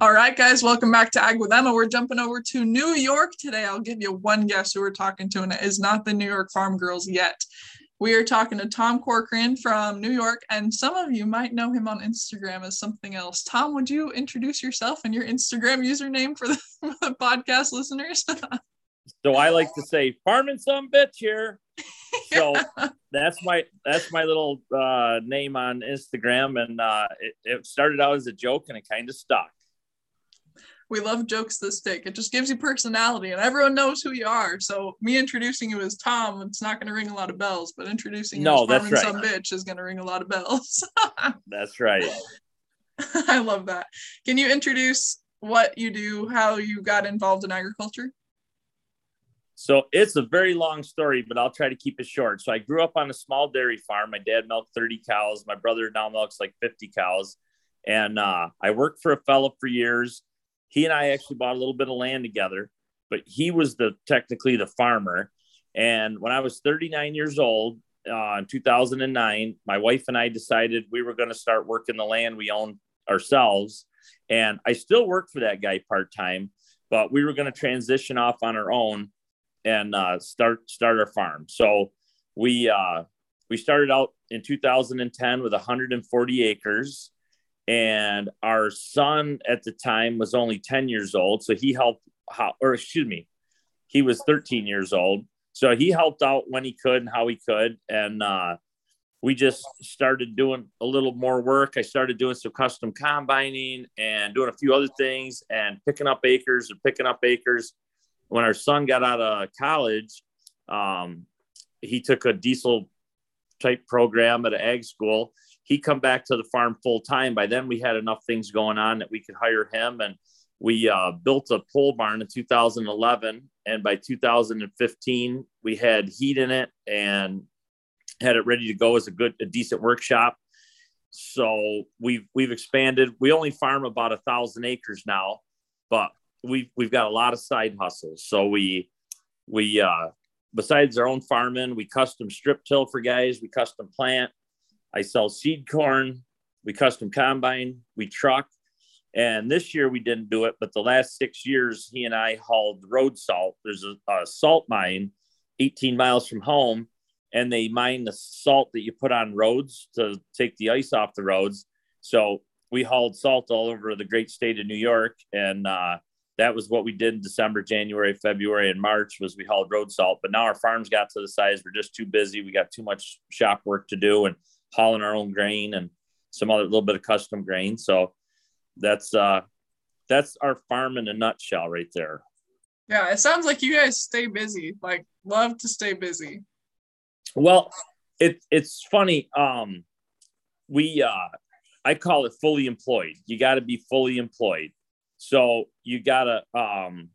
All right, guys, welcome back to Ag with Emma. We're jumping over to New York today. I'll give you one guess who we're talking to, and it is not the New York Farm Girls yet. We are talking to Tom Corcoran from New York, and some of you might know him on Instagram as something else. Tom, would you introduce yourself and your Instagram username for the, the podcast listeners? so I like to say, farming Sumbitch here. So that's my that's my little uh, name on Instagram, and uh, it, it started out as a joke, and it kind of stuck we love jokes that stick. It just gives you personality and everyone knows who you are. So me introducing you as Tom, it's not going to ring a lot of bells, but introducing no, you as that's right. Sumbitch is going to ring a lot of bells. that's right. I love that. Can you introduce what you do, how you got involved in agriculture? So it's a very long story, but I'll try to keep it short. So I grew up on a small dairy farm. My dad milked 30 cows. My brother now milks like 50 cows. And uh, I worked for a fellow for years he and I actually bought a little bit of land together, but he was the technically the farmer. And when I was 39 years old uh, in 2009, my wife and I decided we were going to start working the land we own ourselves. And I still work for that guy part time, but we were going to transition off on our own and uh, start start our farm. So we uh, we started out in 2010 with 140 acres and our son at the time was only 10 years old. So he helped or excuse me he was 13 years old. So he helped out when he could and how he could. And uh, we just started doing a little more work. I started doing some custom combining and doing a few other things and picking up acres and picking up acres when our son got out of college um, he took a diesel type program at an ag school he come back to the farm full time. By then, we had enough things going on that we could hire him, and we uh, built a pole barn in 2011. And by 2015, we had heat in it and had it ready to go as a good, a decent workshop. So we've we've expanded. We only farm about a thousand acres now, but we've we've got a lot of side hustles. So we we uh, besides our own farming, we custom strip till for guys. We custom plant. I sell seed corn. We custom combine. We truck. And this year we didn't do it, but the last six years he and I hauled road salt. There's a, a salt mine 18 miles from home, and they mine the salt that you put on roads to take the ice off the roads. So we hauled salt all over the great state of New York, and uh, that was what we did in December, January, February, and March. Was we hauled road salt. But now our farms got to the size we're just too busy. We got too much shop work to do, and hauling our own grain and some other little bit of custom grain. So that's uh that's our farm in a nutshell right there. Yeah, it sounds like you guys stay busy. Like love to stay busy. Well, it it's funny. Um we uh I call it fully employed. You got to be fully employed. So you got to um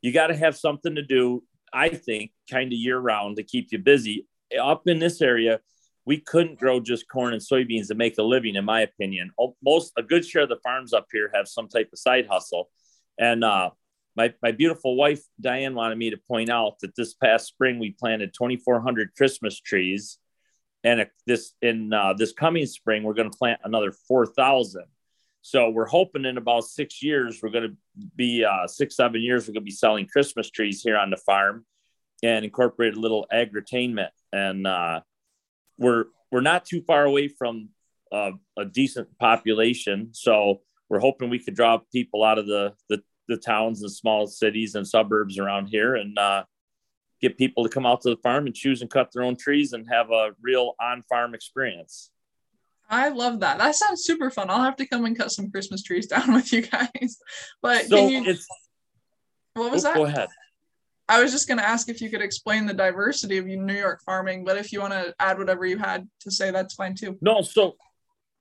you got to have something to do, I think, kind of year round to keep you busy. Up in this area, we couldn't grow just corn and soybeans to make a living, in my opinion. Most a good share of the farms up here have some type of side hustle, and uh, my my beautiful wife Diane wanted me to point out that this past spring we planted 2,400 Christmas trees, and this in uh, this coming spring we're going to plant another 4,000. So we're hoping in about six years we're going to be uh, six seven years we're going to be selling Christmas trees here on the farm, and incorporate a little agritainment and uh, we're we're not too far away from uh, a decent population, so we're hoping we could draw people out of the the, the towns and small cities and suburbs around here and uh, get people to come out to the farm and choose and cut their own trees and have a real on farm experience. I love that. That sounds super fun. I'll have to come and cut some Christmas trees down with you guys. But so can you? It's, what was oh, that? Go ahead. I was just going to ask if you could explain the diversity of New York farming, but if you want to add whatever you had to say, that's fine too. No, so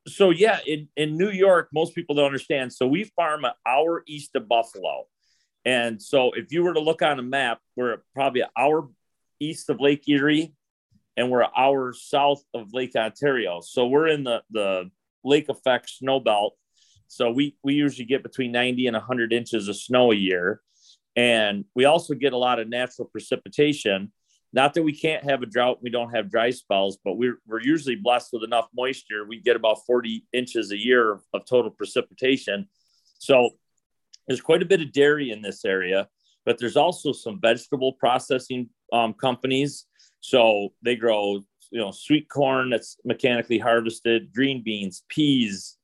so yeah, in, in New York, most people don't understand. So we farm an hour east of Buffalo. And so if you were to look on a map, we're probably an hour east of Lake Erie and we're an hour south of Lake Ontario. So we're in the, the lake effect snow belt. So we, we usually get between 90 and 100 inches of snow a year. And we also get a lot of natural precipitation. not that we can't have a drought, we don't have dry spells, but we're, we're usually blessed with enough moisture. We get about 40 inches a year of, total precipitation. So there's quite a bit of dairy in this area, but there's also some vegetable processing um, companies. So they grow, you know, sweet corn that's mechanically harvested, green beans, peas,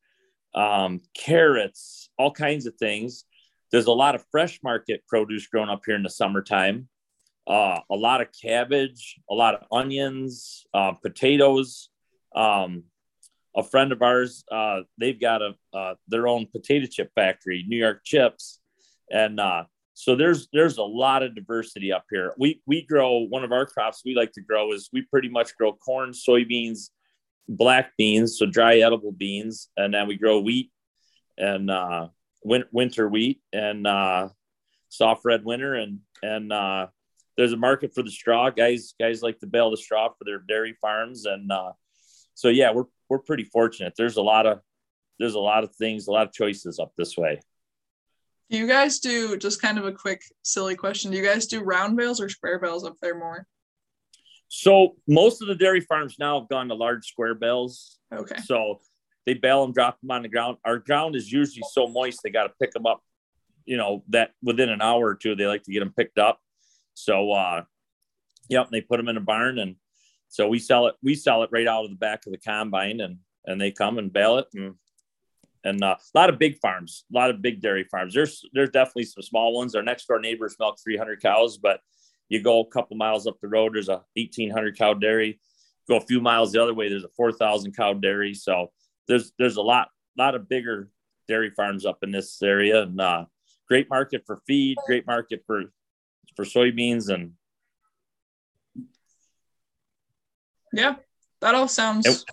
um, carrots, all kinds of things. There's a lot of fresh market produce grown up here in the summertime uh, a lot of cabbage, a lot of onions, uh, potatoes. Um, a friend of ours, uh, they've got a uh, their own potato chip factory, New York Chips, and uh, so there's there's a lot of diversity up here. We we grow one of our crops we like to grow is we pretty much grow corn, soybeans, black beans, so dry edible beans, and then we grow wheat and uh, win- winter wheat and uh, soft red winter and and uh, there's a market for the straw. Guys, guys like to bale the straw for their dairy farms, and uh, so yeah, we're we're pretty fortunate. There's a lot of there's a lot of things, a lot of choices up this way. Do you guys do just kind of a quick silly question? Do you guys do round bales or square bales up there more? So most of the dairy farms now have gone to large square bales. Okay. So they bale them, drop them on the ground. Our ground is usually so moist they got to pick them up. You know that within an hour or two they like to get them picked up. So, uh, yep, they put them in a barn, and so we sell it. We sell it right out of the back of the combine, and and they come and bale it, and and uh, a lot of big farms, a lot of big dairy farms. There's there's definitely some small ones. Our next door neighbors milk 300 cows, but you go a couple miles up the road, there's a 1,800 cow dairy. Go a few miles the other way, there's a 4,000 cow dairy. So there's there's a lot lot of bigger dairy farms up in this area, and uh, great market for feed, great market for for soybeans and yeah that all sounds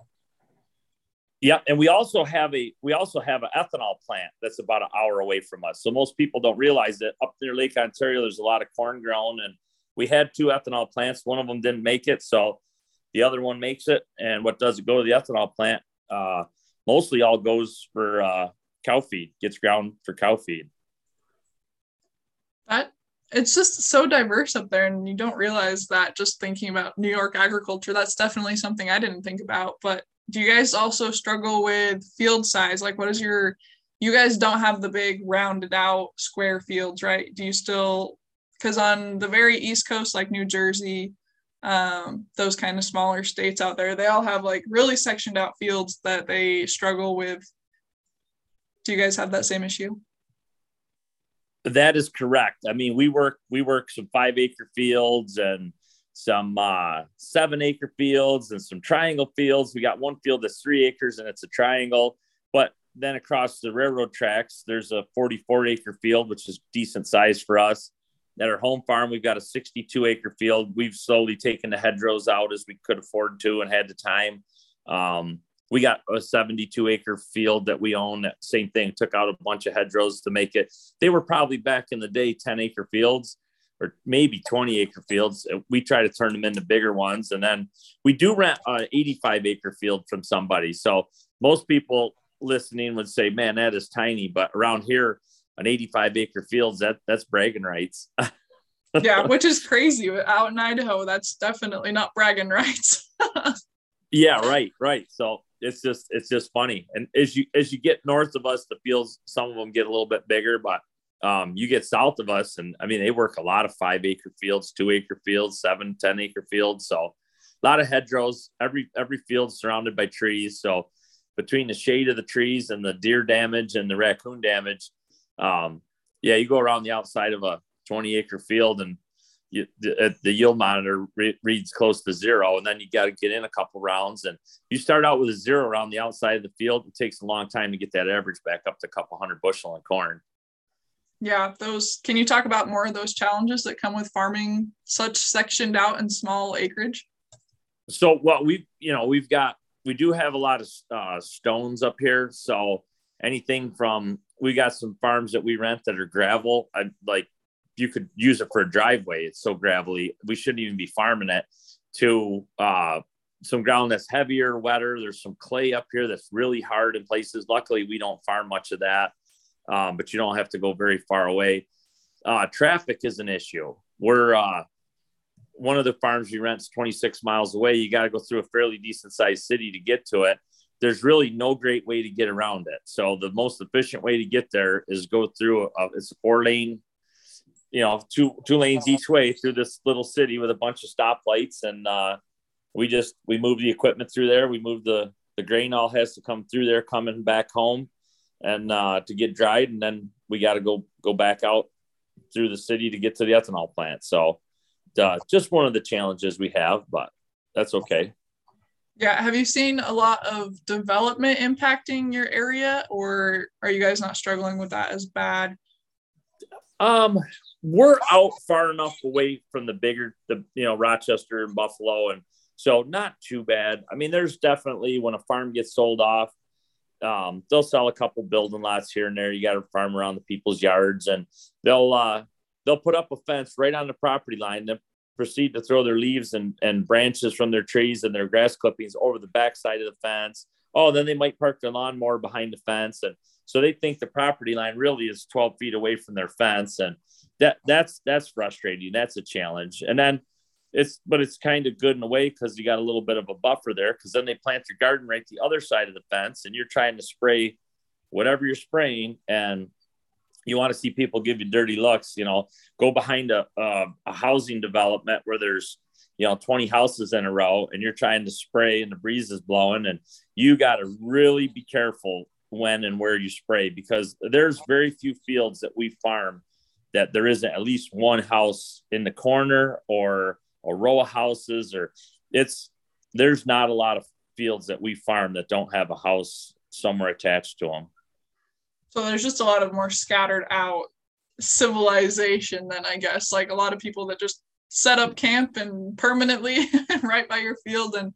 yeah and we also have a we also have an ethanol plant that's about an hour away from us. So most people don't realize that up near lake ontario there's a lot of corn grown and we had two ethanol plants. One of them didn't make it so the other one makes it. And what does it go to the ethanol plant? Uh, mostly all goes for uh, cow feed gets ground for cow feed. That it's just so diverse up there and you don't realize that just thinking about new york agriculture that's definitely something i didn't think about but do you guys also struggle with field size? Like what is your you guys don't have the big rounded out square fields right? Do you still because on the very east coast like new jersey um, those kind of smaller states out there they all have like really sectioned out fields that they struggle with. Do you guys have that same issue? That is correct. I mean, we work we work some five acre fields and some uh, seven acre fields and some triangle fields. We got one field that's three acres and it's a triangle. But then across the railroad tracks, there's a 44 acre field, which is decent size for us. At our home farm, we've got a 62 acre field. We've slowly taken the hedgerows out as we could afford to and had the time. Um, we got a 72 acre field that we own that same thing took out a bunch of hedgerows to make it they were probably back in the day 10 acre fields or maybe 20 acre fields uh, we try to turn them into bigger ones. And then we do rent an 85 acre field from somebody. So most people listening would say man that is tiny. But around here an 85 acre fields that that's bragging rights. Yeah which is crazy. Out in idaho that's definitely not bragging rights. Yeah right right. So it's just it's just funny. And as you as you get north of us, the fields some of them get a little bit bigger, but um, you get south of us, and I mean they work a lot of five acre fields, two acre fields, seven, ten acre fields. So a lot of hedgerows. Every every field surrounded by trees. So between the shade of the trees and the deer damage and the raccoon damage, um, yeah, you go around the outside of a 20 acre field and you, the, the, yield monitor re- reads close to zero, and then you got to get in a couple rounds. And you start out with a zero around the outside of the field. It takes a long time to get that average back up to a couple hundred bushel in corn. Yeah, those. Can you talk about more of those challenges that come with farming such sectioned out and small acreage? So, well, we you know we've got we do have a lot of uh, stones up here. So anything from we got some farms that we rent that are gravel. I like you could use it for a driveway. It's so gravelly. We shouldn't even be farming it to uh, some ground that's heavier, wetter. There's some clay up here that's really hard in places. Luckily, we don't farm much of that, um, but you don't have to go very far away. Uh, traffic is an issue. We're uh, one of the farms we rent is 26 miles away. You got to go through a fairly decent sized city to get to it. There's really no great way to get around it. So the most efficient way to get there is go through a, it's a four lane, you know, two two lanes each way through this little city with a bunch of stoplights. And uh, we just we move the equipment through there. We move the the grain all has to come through there, coming back home, and uh, to get dried, and then we got to go go back out through the city to get to the ethanol plant. So uh, just one of the challenges we have, but that's okay. Yeah. Have you seen a lot of development impacting your area, or are you guys not struggling with that as bad? Um, we're out far enough away from the bigger, the you know Rochester and Buffalo, and so not too bad. I mean, there's definitely when a farm gets sold off, um, they'll sell a couple building lots here and there. You got to farm around the people's yards, and they'll uh, they'll put up a fence right on the property line, then proceed to throw their leaves and, and branches from their trees and their grass clippings over the backside of the fence. Oh, then they might park their lawnmower behind the fence, and so they think the property line really is 12 feet away from their fence, and that that's that's frustrating. That's a challenge, and then it's but it's kind of good in a way because you got a little bit of a buffer there because then they plant your garden right the other side of the fence and you're trying to spray whatever you're spraying and you want to see people give you dirty looks you know go behind a, a, a housing development where there's you know 20 houses in a row and you're trying to spray and the breeze is blowing and you got to really be careful when and where you spray because there's very few fields that we farm that there isn't at least one house in the corner or a row of houses or it's there's not a lot of fields that we farm that don't have a house somewhere attached to them. So there's just a lot of more scattered out civilization than I guess like a lot of people that just set up camp and permanently right by your field and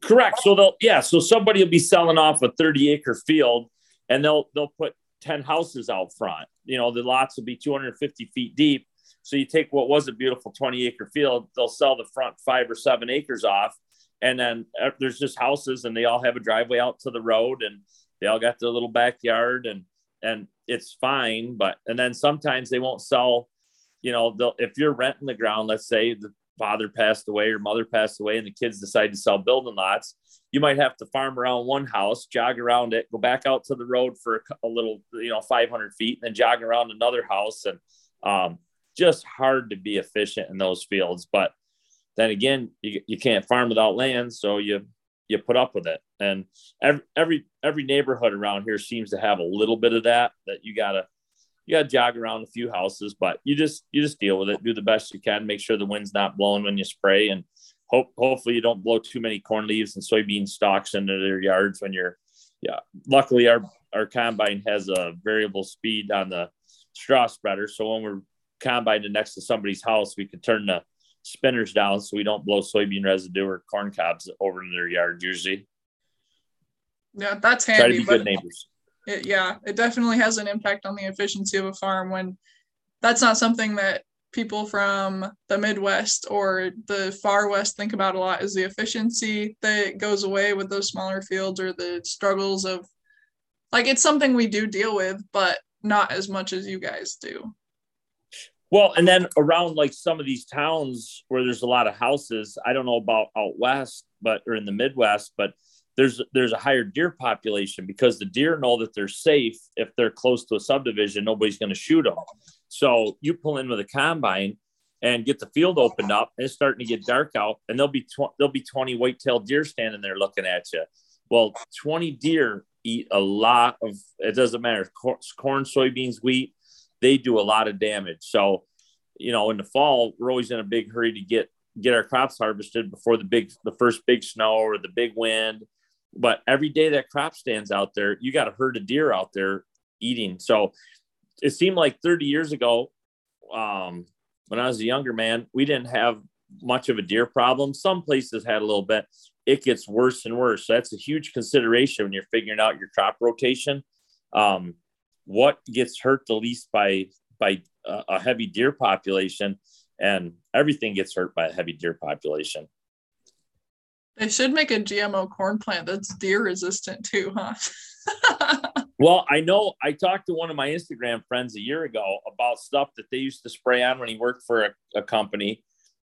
correct so they'll yeah so somebody will be selling off a 30 acre field and they'll they'll put 10 houses out front you know the lots will be 250 feet deep so you take what was a beautiful 20 acre field, they'll sell the front five or seven acres off. And then uh, there's just houses and they all have a driveway out to the road and they all got their little backyard and, and it's fine. But, and then sometimes they won't sell, you know, if you're renting the ground, let's say the father passed away or mother passed away and the kids decide to sell building lots, you might have to farm around one house, jog around it, go back out to the road for a, a little, you know, 500 feet and then jog around another house. And, um, just hard to be efficient in those fields. But then again, you, you can't farm without land, so you you put up with it. And every every every neighborhood around here seems to have a little bit of that. That you gotta you gotta jog around a few houses, but you just you just deal with it. Do the best you can. Make sure the wind's not blowing when you spray, and hope hopefully you don't blow too many corn leaves and soybean stalks into their yards when you're. Yeah, luckily our our combine has a variable speed on the straw spreader, so when we're combine next to somebody's house, we can turn the spinners down so we don't blow soybean residue or corn cobs over in their yard usually. Yeah, that's handy. Try to be good neighbors. It, yeah, it definitely has an impact on the efficiency of a farm when that's not something that people from the Midwest or the far West think about a lot is the efficiency that goes away with those smaller fields or the struggles of like it's something we do deal with, but not as much as you guys do. Well, and then around like some of these towns where there's a lot of houses, I don't know about out west, but or in the Midwest, but there's there's a higher deer population because the deer know that they're safe if they're close to a subdivision, nobody's going to shoot them. So you pull in with a combine and get the field opened up, and it's starting to get dark out, and there'll be tw- there'll be 20 white-tailed deer standing there looking at you. Well, 20 deer eat a lot of it doesn't matter corn, soybeans, wheat they do a lot of damage. So, you know, in the fall, we're always in a big hurry to get get our crops harvested before the big the first big snow or the big wind. But every day that crop stands out there, you got a herd of deer out there eating. So it seemed like 30 years ago, um, when I was a younger man, we didn't have much of a deer problem. Some places had a little bit. It gets worse and worse. So that's a huge consideration when you're figuring out your crop rotation. Um, what gets hurt the least by by uh, a heavy deer population and everything gets hurt by a heavy deer population they should make a gmo corn plant that's deer resistant too huh well i know i talked to one of my instagram friends a year ago about stuff that they used to spray on when he worked for a, a company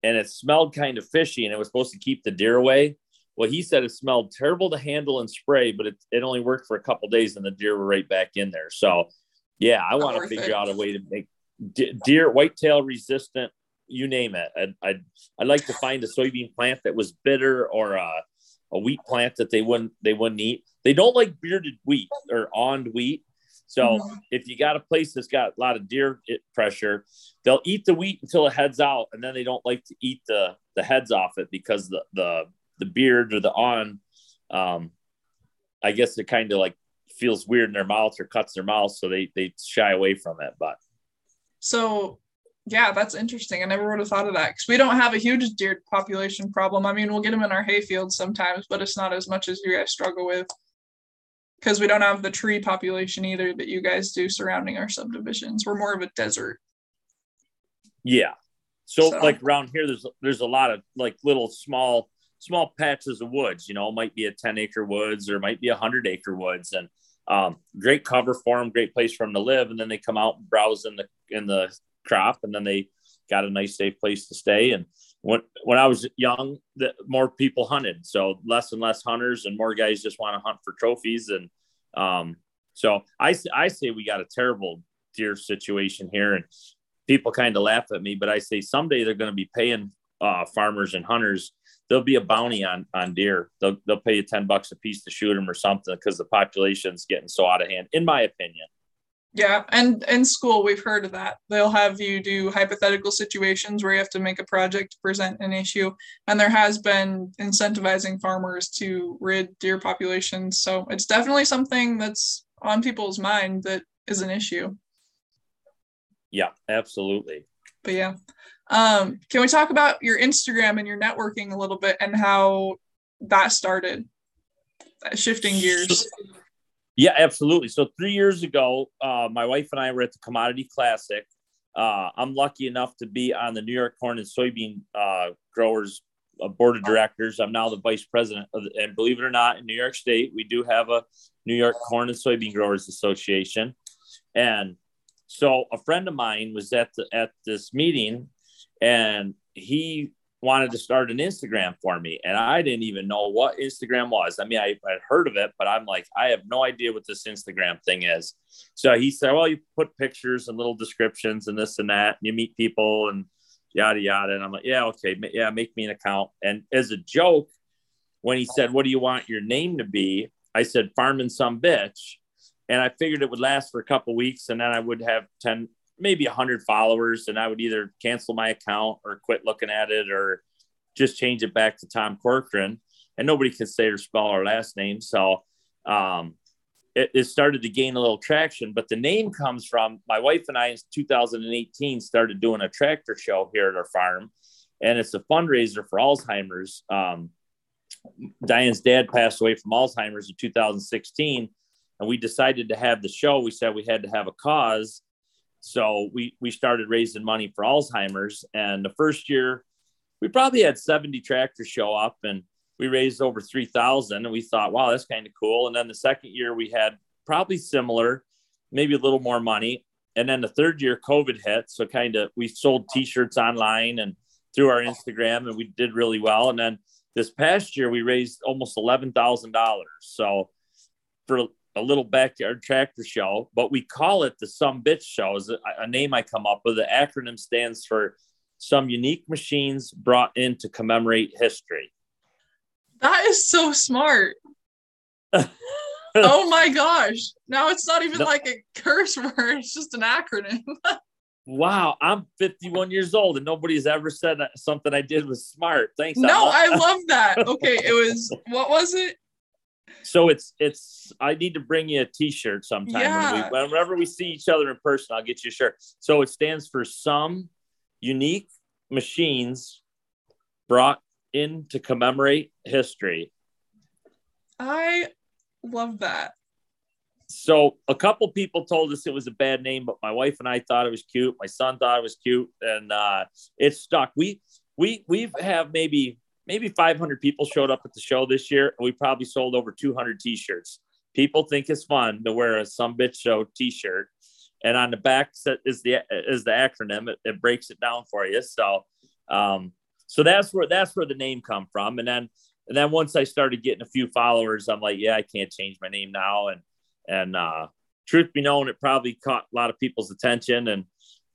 and it smelled kind of fishy and it was supposed to keep the deer away. Well, he said it smelled terrible to handle and spray, but it, it only worked for a couple days and the deer were right back in there. So, yeah, I want to figure out a way to make deer whitetail resistant you name it. I'd, I'd, I'd like to find a soybean plant that was bitter or a, a wheat plant that they wouldn't they wouldn't eat. They don't like bearded wheat or on wheat. So mm-hmm. if you got a place that's got a lot of deer pressure, they'll eat the wheat until it heads out, and then they don't like to eat the the heads off it because the the the beard or the awn, um, I guess it kind of like feels weird in their mouth or cuts their mouth, so they they shy away from it. But so yeah, that's interesting. I never would have thought of that because we don't have a huge deer population problem. I mean, we'll get them in our hay fields sometimes, but it's not as much as you guys struggle with because we don't have the tree population either that you guys do surrounding our subdivisions. We're more of a desert. Yeah. So, so, like around here, there's there's a lot of like little small small patches of woods. You know, might be a ten acre woods or might be a hundred acre woods, and um, great cover for them, great place for them to live. And then they come out and browse in the in the crop, and then they got a nice safe place to stay. And when when I was young, the more people hunted, so less and less hunters, and more guys just want to hunt for trophies. And um, so I I say we got a terrible deer situation here, and people kind of laugh at me, but I say someday they're going to be paying uh, farmers and hunters. There'll be a bounty on on deer. They'll they'll pay you ten bucks a piece to shoot them or something because the population's getting so out of hand, in my opinion. Yeah, and in school we've heard of that. They'll have you do hypothetical situations where you have to make a project to present an issue, and there has been incentivizing farmers to rid deer populations. So it's definitely something that's on people's mind that is an issue. Yeah, absolutely. But yeah, um, can we talk about your Instagram and your networking a little bit and how that started? Shifting gears. Yeah, absolutely. So three years ago, uh, my wife and I were at the Commodity Classic. Uh, I'm lucky enough to be on the New York Corn and Soybean uh, Growers uh, Board of Directors. I'm now the vice president, of and believe it or not, in New York State, we do have a New York Corn and Soybean Growers Association. And so a friend of mine was at the, at this meeting, and he wanted to start an Instagram for me. And I didn't even know what Instagram was. I mean, I had heard of it, but I'm like, I have no idea what this Instagram thing is. So he said, Well, you put pictures and little descriptions and this and that, and you meet people and yada yada. And I'm like, Yeah, okay, yeah, make me an account. And as a joke, when he said, What do you want your name to be? I said, Farming Sumbitch. And I figured it would last for a couple weeks and then I would have 10, maybe 100 followers and i would either cancel my account or quit looking at it or just change it back to tom corcoran. And nobody could say or spell our last name so um, it, it, started to gain a little traction. But the name comes from my wife and i in 2018 started doing a tractor show here at our farm and it's a fundraiser for alzheimer's. Um, diane's dad passed away from alzheimer's in 2016 and we decided to have the show we said we had to have a cause so we we started raising money for Alzheimer's, and the first year we probably had 70 tractors show up, and we raised over 3,000. And we thought, wow, that's kind of cool. And then the second year we had probably similar, maybe a little more money. And then the third year, COVID hit, so kind of we sold T-shirts online and through our Instagram, and we did really well. And then this past year, we raised almost eleven thousand dollars. So for a little backyard tractor show, but we call it the Sumbitch Show. Is a, name I come up with. The acronym stands for Some Unique Machines Brought in to Commemorate History. That is so smart. oh my gosh. Now it's not even no. like a curse word, it's just an acronym. wow, I'm 51 years old and nobody's ever said something I did was smart. Thanks. No, I love that. Okay, it was what was it? So it's it's i need to bring you a t-shirt sometime yeah. when we, whenever we see each other in person i'll get you a shirt. So it stands for some unique machines brought in to commemorate history. I love that. So a couple people told us it was a bad name but my wife and i thought it was cute. My son thought it was cute. And uh, it stuck. We we we have maybe maybe 500 people showed up at the show this year, and we probably sold over 200 T-shirts. People think it's fun to wear a Sumbitch show T-shirt, and on the back is the is the acronym. It, it breaks it down for you. So, um, so that's where that's where the name come from. And then and then once I started getting a few followers, I'm like, yeah, I can't change my name now. And and uh, truth be known, it probably caught a lot of people's attention. And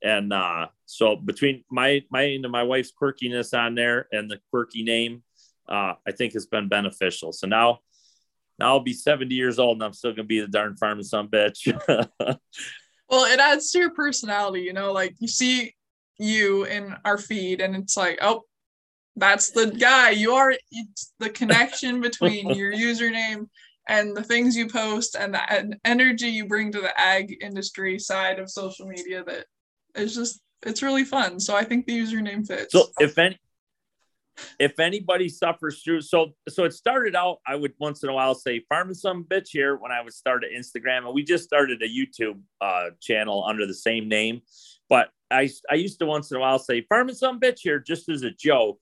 and uh, so between my my and my wife's quirkiness on there and the quirky name, uh, I think has been beneficial. So now now I'll be 70 years old and I'm still gonna be the darn farming Sumbitch. well, it adds to your personality, you know, like you see you in our feed and it's like, oh, that's the guy. You are it's the connection between your username and the things you post and the energy you bring to the ag industry side of social media that is just it's really fun. So I think the username fits. So if any if anybody suffers through so so it started out i would once in a while say farming Sumbitch here when i would start at instagram and we just started a youtube uh, channel under the same name. But i i used to once in a while say farming Sumbitch here just as a joke.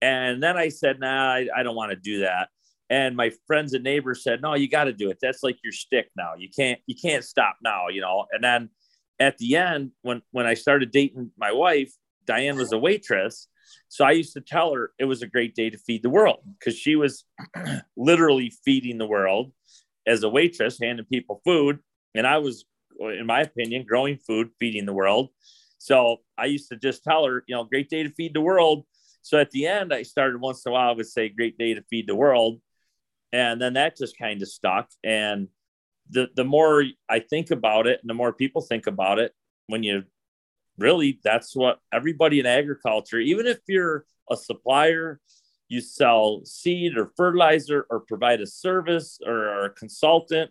And then i said nah i, I don't want to do that. And my friends and neighbors said no you got to do it. That's like your stick now. You can't you can't stop now you know? And then at the end when when i started dating my wife diane was a waitress so I used to tell her it was a great day to feed the world because she was literally feeding the world as a waitress, handing people food. And I was, in my opinion, growing food, feeding the world. So I used to just tell her, you know, great day to feed the world. So at the end, I started once in a while, I would say, great day to feed the world. And then that just kind of stuck. And the, the more I think about it and the more people think about it, when you really that's what everybody in agriculture, even if you're a supplier, you sell seed or fertilizer or provide a service or are a consultant,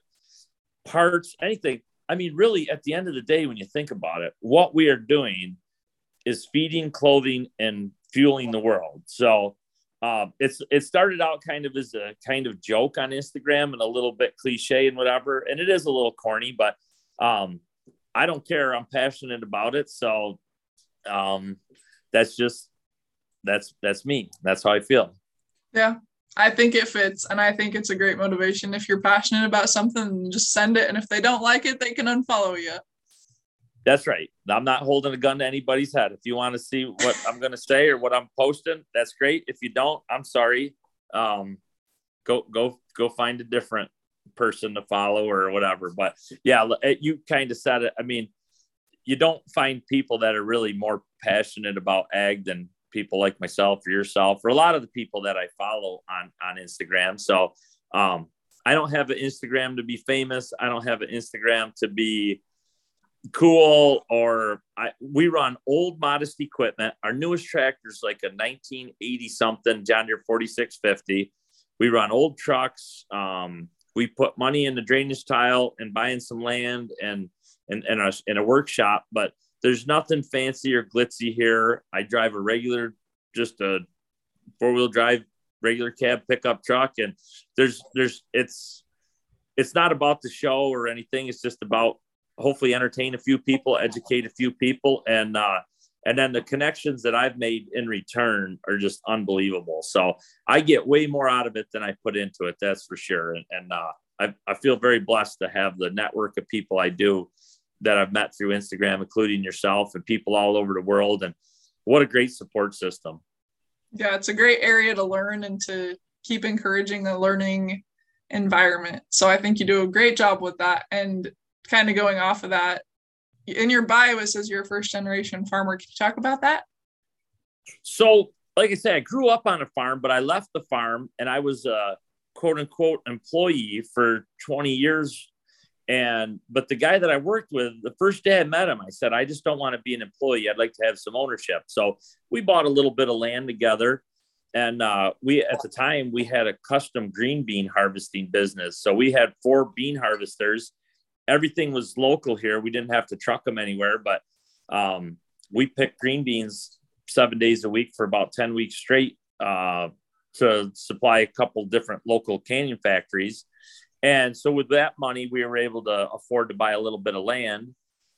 parts, anything. I mean, really, at the end of the day, when you think about it, what we are doing is feeding, clothing, and fueling the world. So um, it's it started out kind of as a kind of joke on Instagram and a little bit cliche and whatever, and it is a little corny, but um, I don't care. I'm passionate about it. So um, that's just that's that's me. That's how I feel. Yeah. I think it fits and I think it's a great motivation. If you're passionate about something, just send it. And if they don't like it, they can unfollow you. That's right. I'm not holding a gun to anybody's head. If you want to see what I'm going to say or what I'm posting, that's great. If you don't, I'm sorry. Um, go go go find a different person to follow or whatever. But yeah, you kind of said it. I mean, you don't find people that are really more passionate about ag than people like myself or yourself or a lot of the people that I follow on on Instagram. So um, I don't have an Instagram to be famous. I don't have an Instagram to be cool or I, we run old modest equipment. Our newest tractor is like a 1980 something John Deere 4650. We run old trucks. Um, we put money in the drainage tile and buying some land and and and a, in a workshop, but there's nothing fancy or glitzy here. I drive a regular, just a four wheel drive regular cab pickup truck, and there's there's it's it's not about the show or anything. It's just about hopefully entertain a few people, educate a few people, and uh, and then the connections that I've made in return are just unbelievable. So I get way more out of it than I put into it. That's for sure. And, and uh, I, I feel very blessed to have the network of people I do that I've met through Instagram, including yourself and people all over the world. And what a great support system. Yeah, it's a great area to learn and to keep encouraging the learning environment. So I think you do a great job with that. And kind of going off of that, in your bio it says you're a first generation farmer. Can you talk about that? So like i said i grew up on a farm but i left the farm and i was a quote unquote employee for 20 years. And but the guy that i worked with the first day i met him i said i just don't want to be an employee. I'd like to have some ownership. So we bought a little bit of land together and uh, we at the time we had a custom green bean harvesting business. So we had four bean harvesters everything was local here. We didn't have to truck them anywhere, but um, we picked green beans seven days a week for about 10 weeks straight uh, to supply a couple different local canyon factories. And so with that money, we were able to afford to buy a little bit of land.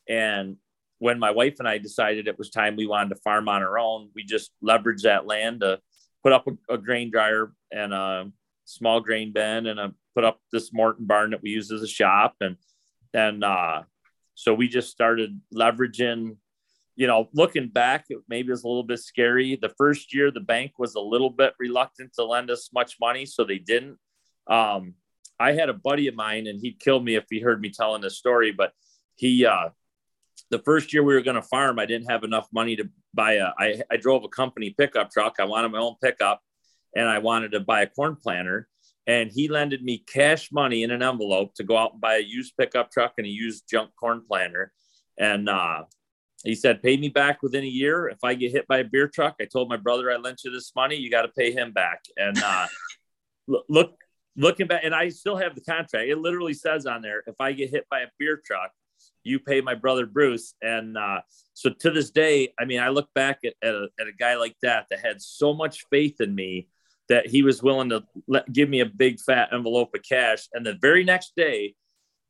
And when my wife and I decided it was time we wanted to farm on our own, we just leveraged that land to put up a, a grain dryer and a small grain bin and a, put up this Morton barn that we use as a shop and and uh, so we just started leveraging you know, looking back, maybe it was a little bit scary. The first year, the bank was a little bit reluctant to lend us much money, so they didn't. Um, I had a buddy of mine, and he'd kill me if he heard me telling this story. But he, uh, the first year we were going to farm, I didn't have enough money to buy a. I, I drove a company pickup truck. I wanted my own pickup, and I wanted to buy a corn planter. And he lended me cash money in an envelope to go out and buy a used pickup truck and a used junk corn planter. And uh, he said, pay me back within a year. If I get hit by a beer truck, I told my brother I lent you this money. You got to pay him back. And uh, look, looking back, and I still have the contract. It literally says on there, if I get hit by a beer truck, you pay my brother Bruce. And uh, so to this day, I mean, I look back at, at, a, at a guy like that that had so much faith in me that he was willing to let, give me a big fat envelope of cash. And the very next day,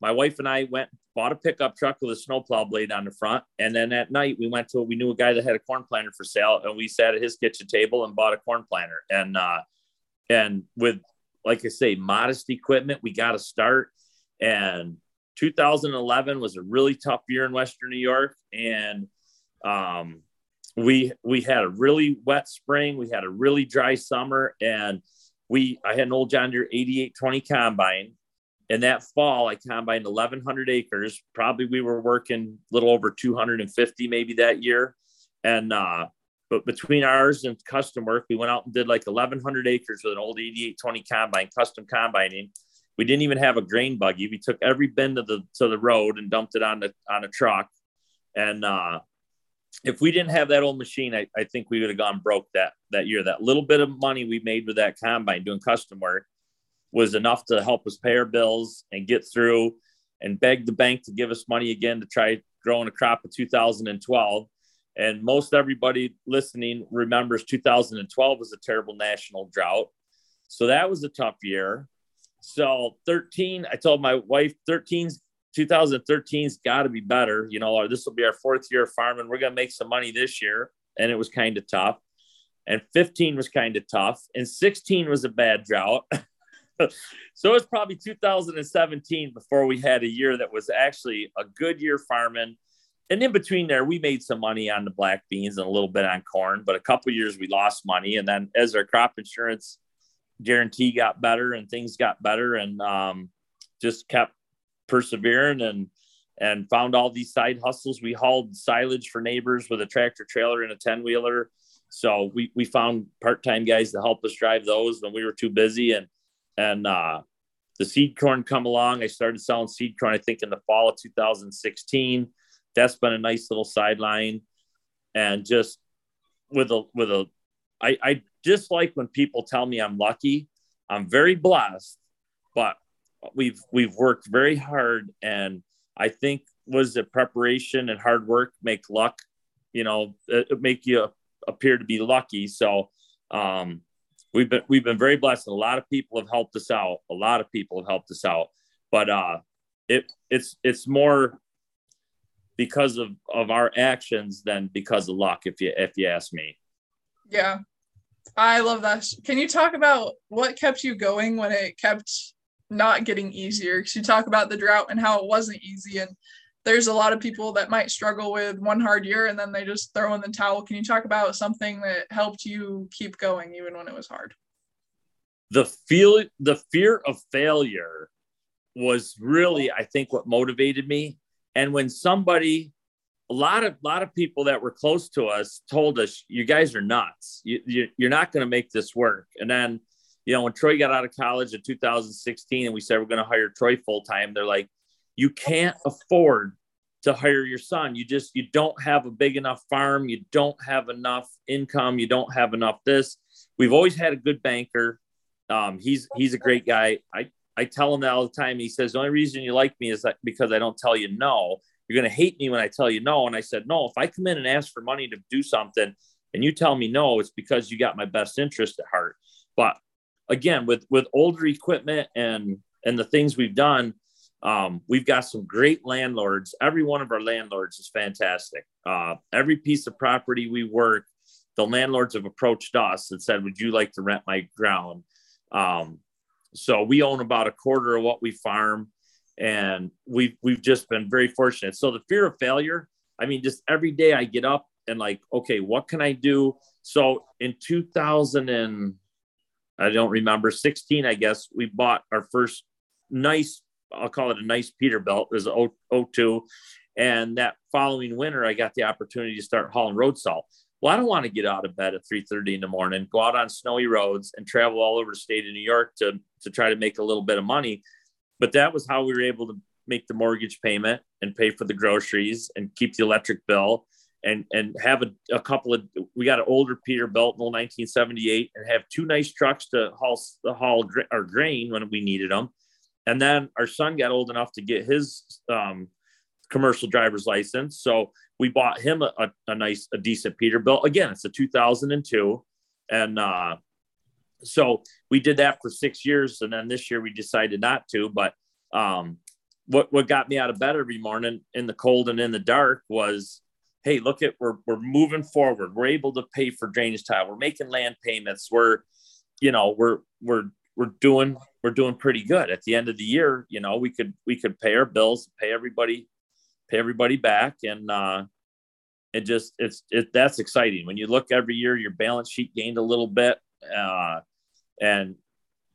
my wife and I went bought a pickup truck with a snowplow blade on the front, and then at night we went to we knew a guy that had a corn planter for sale, and we sat at his kitchen table and bought a corn planter. And uh, and with like I say, modest equipment, we got to start. And 2011 was a really tough year in Western New York, and um, we we had a really wet spring, we had a really dry summer, and we I had an old John Deere 8820 combine. And that fall i combined 1100 acres. Probably we were working a little over 250 maybe that year. And uh but between ours and custom work we went out and did like 1100 acres with an old 8820 combine custom combining. We didn't even have a grain buggy. We took every bend of the to the road and dumped it on the on a truck. And uh if we didn't have that old machine I, I think we would have gone broke that that year that little bit of money we made with that combine doing custom work was enough to help us pay our bills and get through and beg the bank to give us money again to try growing a crop of 2012. And most everybody listening remembers 2012 was a terrible national drought. So that was a tough year. So 13, I told my wife 13's 2013's got to be better. You know, this will be our fourth year of farming. We're going to make some money this year. And it was kind of tough. And 15 was kind of tough. And 16 was a bad drought. so it was probably 2017 before we had a year that was actually a good year farming. And in between there, we made some money on the black beans and a little bit on corn, but a couple years we lost money. And then as our crop insurance guarantee got better and things got better and um, just kept persevering and and found all these side hustles. We hauled silage for neighbors with a tractor trailer and a 10 wheeler. So we, we found part-time guys to help us drive those when we were too busy. And and uh, the seed corn come along. I started selling seed corn, I think, in the fall of 2016. That's been a nice little sideline, and just with a with a, I, I dislike when people tell me I'm lucky. I'm very blessed, but we've we've worked very hard, and I think was it preparation and hard work make luck, you know, it, make you appear to be lucky. So um, we've been we've been very blessed. A lot of people have helped us out. A lot of people have helped us out, but uh, it it's it's more because of of our actions than because of luck. If you if you ask me. Yeah, I love that. Can you talk about what kept you going when it kept not getting easier? Because you talk about the drought and how it wasn't easy, and there's a lot of people that might struggle with one hard year and then they just throw in the towel. Can you talk about something that helped you keep going even when it was hard? The feel the fear of failure was really, I think, what motivated me. And when somebody, a lot of lot of people that were close to us told us, "You guys are nuts. You, you, you're not going to make this work." And then, you know, when Troy got out of college in 2016, and we said we're going to hire Troy full time, they're like, you can't afford to hire your son. You just you don't have a big enough farm, you don't have enough income, you don't have enough this. We've always had a good banker. Um, he's he's a great guy. I I tell him that all the time. He says the only reason you like me is that because I don't tell you no. You're gonna hate me when I tell you no. And I said no. If I come in and ask for money to do something, and you tell me no, it's because you got my best interest at heart. But again, with with older equipment and and the things we've done, um, we've got some great landlords. Every one of our landlords is fantastic. Uh, every piece of property we work, the landlords have approached us and said, "Would you like to rent my ground?" Um, so we own about a quarter of what we farm, and we've we've just been very fortunate. So the fear of failure, I mean, just every day I get up and like, okay, what can I do? So in 2000 and I don't remember 16, I guess we bought our first nice, I'll call it a nice Peterbilt. It was 02. And that following winter, I got the opportunity to start hauling road salt. Well, I don't want to get out of bed at 3:30 in the morning, go out on snowy roads and travel all over the state of New York to, to try to make a little bit of money. But that was how we were able to make the mortgage payment and pay for the groceries and keep the electric bill and and have a, a couple of we got an older Peterbilt in 1978 and have two nice trucks to haul the haul our grain when we needed them. And then our son got old enough to get his um, commercial driver's license, so we bought him a, a, a, nice a decent Peterbilt. Again, it's a 2002, and uh, so we did that for six years, and then this year we decided not to. But um, what what got me out of bed every morning in the cold and in the dark was hey look at we're, we're moving forward. We're able to pay for drainage tile. We're making land payments. We're you know we're we're we're doing we're doing pretty good. At the end of the year you know we could we could pay our bills pay everybody pay everybody back. And uh it just it's it that's exciting. When you look every year your balance sheet gained a little bit uh and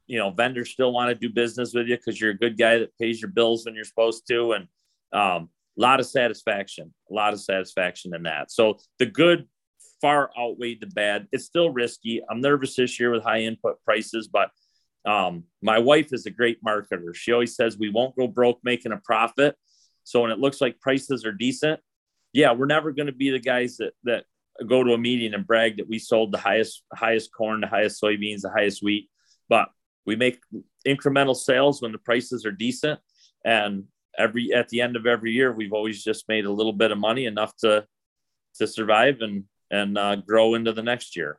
you know vendors still want to do business with you because you're a good guy that pays your bills when you're supposed to. And um, a lot of satisfaction a lot of satisfaction in that. So the good far outweighed the bad. It's still risky. I'm nervous this year with high input prices but um, my wife is a great marketer. She always says we won't go broke making a profit. So when it looks like prices are decent yeah we're never going to be the guys that that go to a meeting and brag that we sold the highest highest corn the highest soybeans the highest wheat. But we make incremental sales when the prices are decent and every at the end of every year we've always just made a little bit of money enough to to survive and and uh, grow into the next year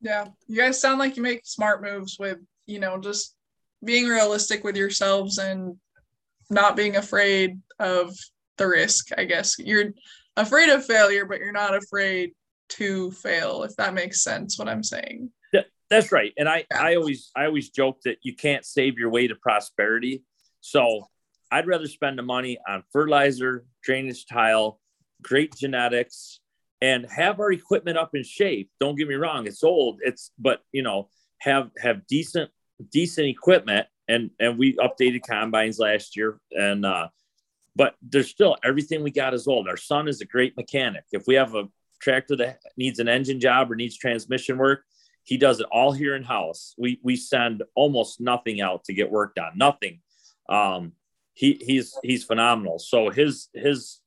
yeah you guys sound like you make smart moves with you know just being realistic with yourselves and not being afraid of the risk i guess you're afraid of failure but you're not afraid to fail if that makes sense what i'm saying that's right. And I, yeah. I always, I always joke that you can't save your way to prosperity. So I'd rather spend the money on fertilizer, drainage tile, great genetics, and have our equipment up in shape. Don't get me wrong; it's old. It's but you know have have decent decent equipment, and and we updated combines last year, and uh, but there's still everything we got is old. Our son is a great mechanic. If we have a tractor that needs an engine job or needs transmission work, he does it all here in house. We we send almost nothing out to get work done. Nothing. Um, he he's he's phenomenal. So his his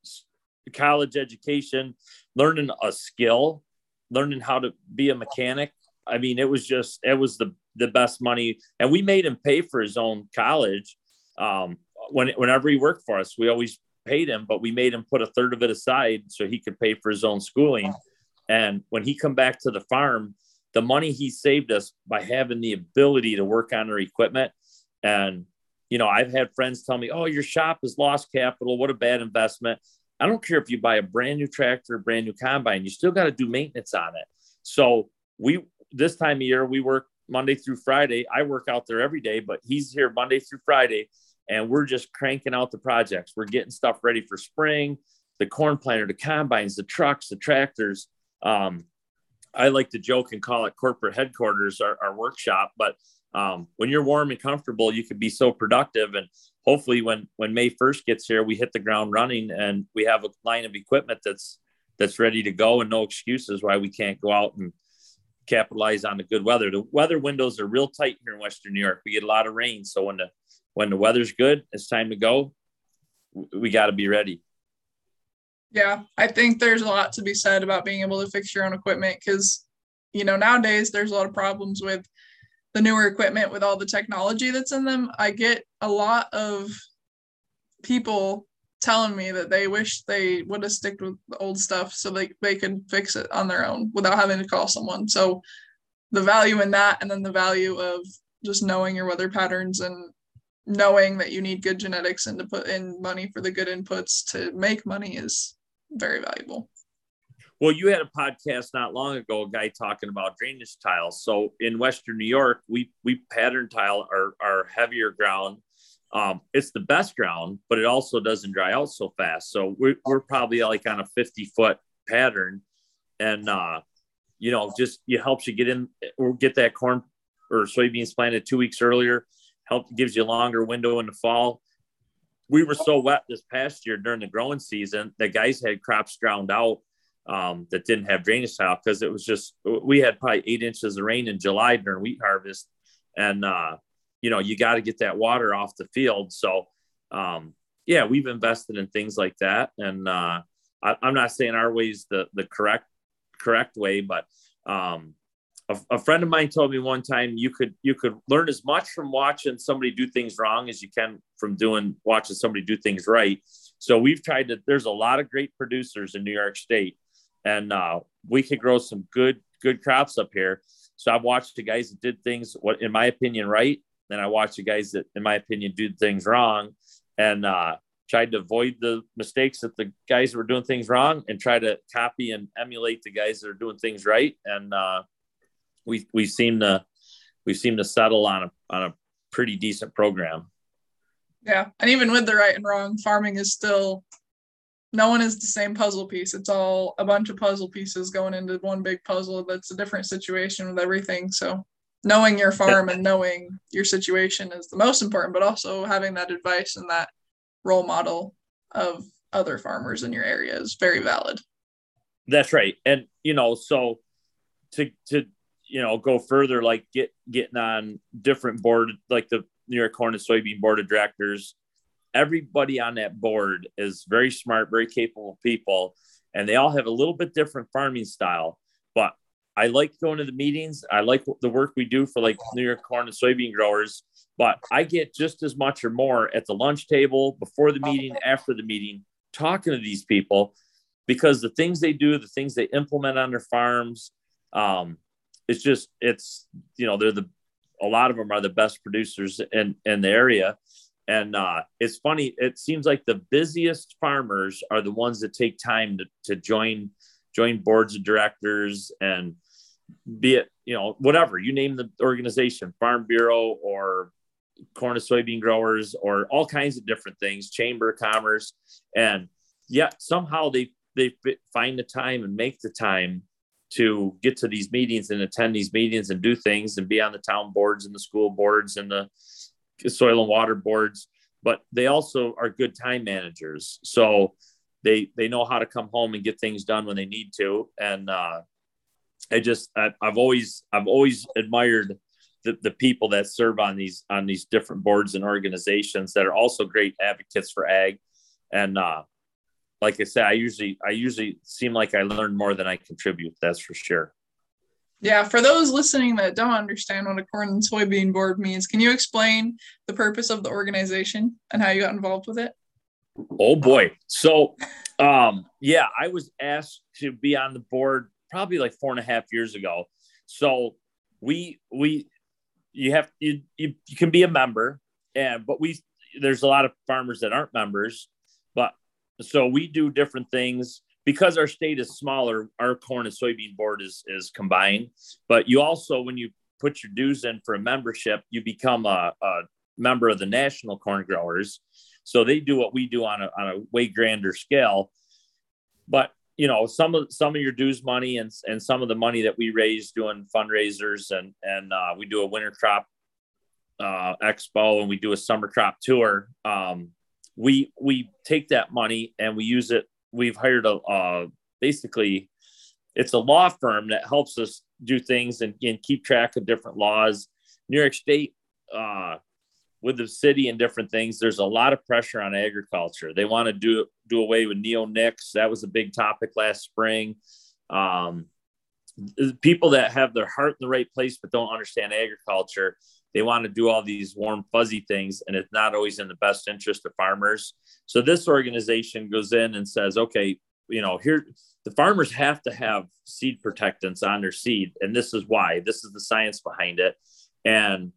college education, learning a skill, learning how to be a mechanic. I mean, it was just it was the the best money, and we made him pay for his own college. Um, when whenever he worked for us, we always paid him, but we made him put a third of it aside so he could pay for his own schooling. And when he come back to the farm, the money he saved us by having the ability to work on our equipment. And, you know, I've had friends tell me, oh, your shop has lost capital. What a bad investment. I don't care if you buy a brand new tractor, a brand new combine, you still got to do maintenance on it. So we, this time of year, we work Monday through Friday. I work out there every day, but he's here Monday through Friday and we're just cranking out the projects. We're getting stuff ready for spring, the corn planter, the combines, the trucks, the tractors. Um, I like to joke and call it corporate headquarters, our, our workshop. But um, when you're warm and comfortable, you can be so productive. And hopefully, when when May first gets here, we hit the ground running and we have a line of equipment that's that's ready to go and no excuses why we can't go out and capitalize on the good weather. The weather windows are real tight here in Western New York. We get a lot of rain, so when the when the weather's good, it's time to go. We got to be ready. Yeah, I think there's a lot to be said about being able to fix your own equipment because, you know, nowadays there's a lot of problems with the newer equipment with all the technology that's in them. I get a lot of people telling me that they wish they would have sticked with the old stuff so they, they could fix it on their own without having to call someone. So the value in that and then the value of just knowing your weather patterns and knowing that you need good genetics and to put in money for the good inputs to make money is very valuable. Well, you had a podcast not long ago, a guy talking about drainage tiles. So in Western New York, we we pattern tile our, our heavier ground um, it's the best ground, but it also doesn't dry out so fast. So we're, we're probably like on a 50 foot pattern. And, uh, you know, just it helps you get in or get that corn or soybeans planted two weeks earlier, help gives you a longer window in the fall. We were so wet this past year during the growing season that guys had crops drowned out um, that didn't have drainage tile because it was just we had probably eight inches of rain in July during wheat harvest, and uh, you know, you got to get that water off the field. So, um, yeah, we've invested in things like that. And uh, I, am not saying our way is the, the correct, correct way, but um, a, a, friend of mine told me one time you could, you could learn as much from watching somebody do things wrong as you can from doing, watching somebody do things right. So we've tried to, there's a lot of great producers in New York state and uh, we could grow some good, good crops up here. So I've watched the guys that did things, what in my opinion, right, and I watched the guys that, in my opinion, did things wrong and uh, tried to avoid the mistakes that the guys were doing things wrong and try to copy and emulate the guys that are doing things right. And uh, we we seem to we seem to settle on a on a pretty decent program. Yeah, and even with the right and wrong, farming is still no one is the same puzzle piece. It's all a bunch of puzzle pieces going into one big puzzle that's a different situation with everything. So knowing your farm and knowing your situation is the most important, but also having that advice and that role model of other farmers in your area is very valid. That's right. And you know, so to to you know go further, like get getting on different board, like the New York Corn and Soybean Board of Directors. Everybody on that board is very smart, very capable people, and they all have a little bit different farming style. But I like going to the meetings. I like the work we do for like New York corn and soybean growers, but I get just as much or more at the lunch table, before the meeting, after the meeting, talking to these people because the things they do, the things they implement on their farms, um, it's just, it's, you know, they're the, a lot of them are the best producers in, in the area. And uh, it's funny, it seems like the busiest farmers are the ones that take time to, to join join boards of directors and be it you know whatever you name the organization farm bureau or corn and soybean growers or all kinds of different things chamber of commerce. And yet somehow they they find the time and make the time to get to these meetings and attend these meetings and do things and be on the town boards and the school boards and the soil and water boards but they also are good time managers so they they know how to come home and get things done when they need to and uh I just I, have always I've always admired the, the people that serve on these on these different boards and organizations that are also great advocates for ag. And uh, like I said, I usually I usually seem like I learn more than I contribute. That's for sure. Yeah, for those listening that don't understand what a corn and soybean board means, can you explain the purpose of the organization and how you got involved with it? Oh boy. So um yeah, I was asked to be on the board probably like four and a half years ago. So we we you have you you, you can be a member and but we there's a lot of farmers that aren't members, but so we do different things because our state is smaller. Our corn and soybean board is is combined, but you also when you put your dues in for a membership, you become a, a member of the national corn growers. So they do what we do on a on a way grander scale. But you know some of some of your dues money and and some of the money that we raise doing fundraisers and and uh, we do a winter crop uh, expo and we do a summer crop tour. Um, we we take that money and we use it. We've hired a uh, basically it's a law firm that helps us do things and, and keep track of different laws. New York State uh, with the city and different things, there's a lot of pressure on agriculture. They want to do do away with neonics. That was a big topic last spring. Um, people that have their heart in the right place but don't understand agriculture, they want to do all these warm fuzzy things, and it's not always in the best interest of farmers. So this organization goes in and says, okay, you know, here the farmers have to have seed protectants on their seed, and this is why. This is the science behind it, and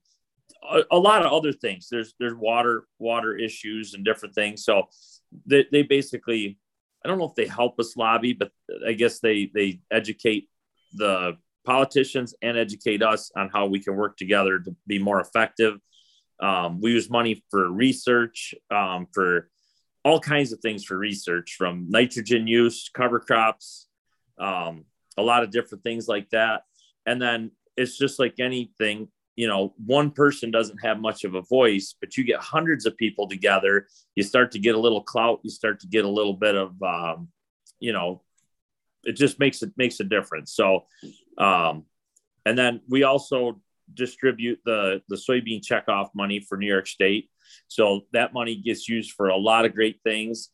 a, a, lot of other things. There's there's water water issues and different things. So they, they basically, I don't know if they help us lobby, but I guess they they educate the politicians and educate us on how we can work together to be more effective. Um, we use money for research, um, for all kinds of things for research, from nitrogen use, cover crops, um, a lot of different things like that. And then it's just like anything, you know, one person doesn't have much of a voice, but you get hundreds of people together, you start to get a little clout, you start to get a little bit of, um, you know, it just makes it makes a difference. So, um, and then we also distribute the the soybean checkoff money for New York State. So that money gets used for a lot of great things.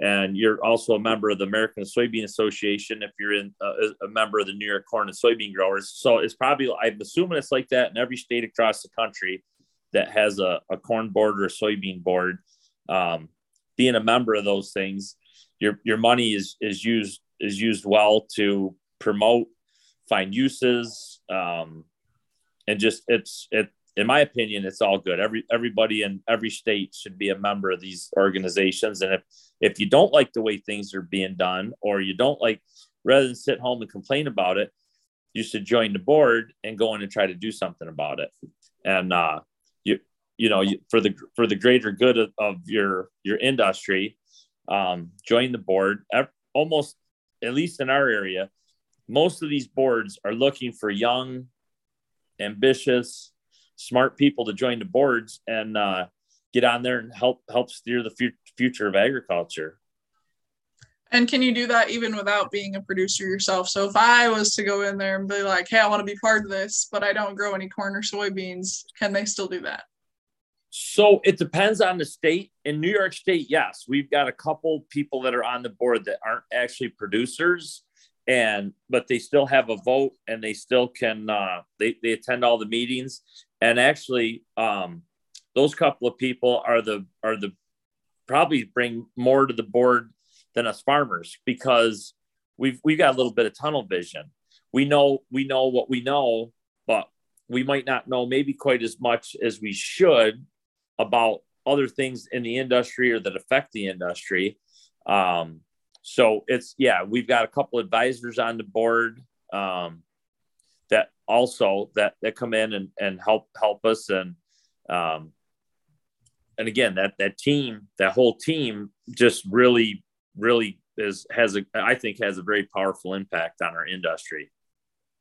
And you're also a member of the American Soybean Association if you're in uh, a member of the New York Corn and Soybean Growers. So it's probably I'm assuming it's like that in every state across the country that has a, a corn board or a soybean board. Um, being a member of those things, your your money is is used is used well to promote, find uses, um, and just it's it in my opinion it's all good. Every everybody in every state should be a member of these organizations. And if if you don't like the way things are being done or you don't like rather than sit home and complain about it you should join the board and go in and try to do something about it. And uh you you know you, for the for the greater good of, of your your industry um join the board. Almost at least in our area most of these boards are looking for young ambitious, smart people to join the boards and uh, get on there and help help steer the f- future of agriculture. And can you do that even without being a producer yourself? So if I was to go in there and be like, "Hey, I want to be part of this, but I don't grow any corn or soybeans," can they still do that? So it depends on the state. In New York State, yes, we've got a couple people that are on the board that aren't actually producers and but they still have a vote and they still can uh, they, they attend all the meetings. And actually um, those couple of people are the are the probably bring more to the board than us farmers because we've we've got a little bit of tunnel vision. We know we know what we know but we might not know maybe quite as much as we should about other things in the industry or that affect the industry. Um, so it's yeah we've got a couple advisors on the board um, that also that that come in and, and help help us and um, and again that that team that whole team just really really is has a i think has a very powerful impact on our industry.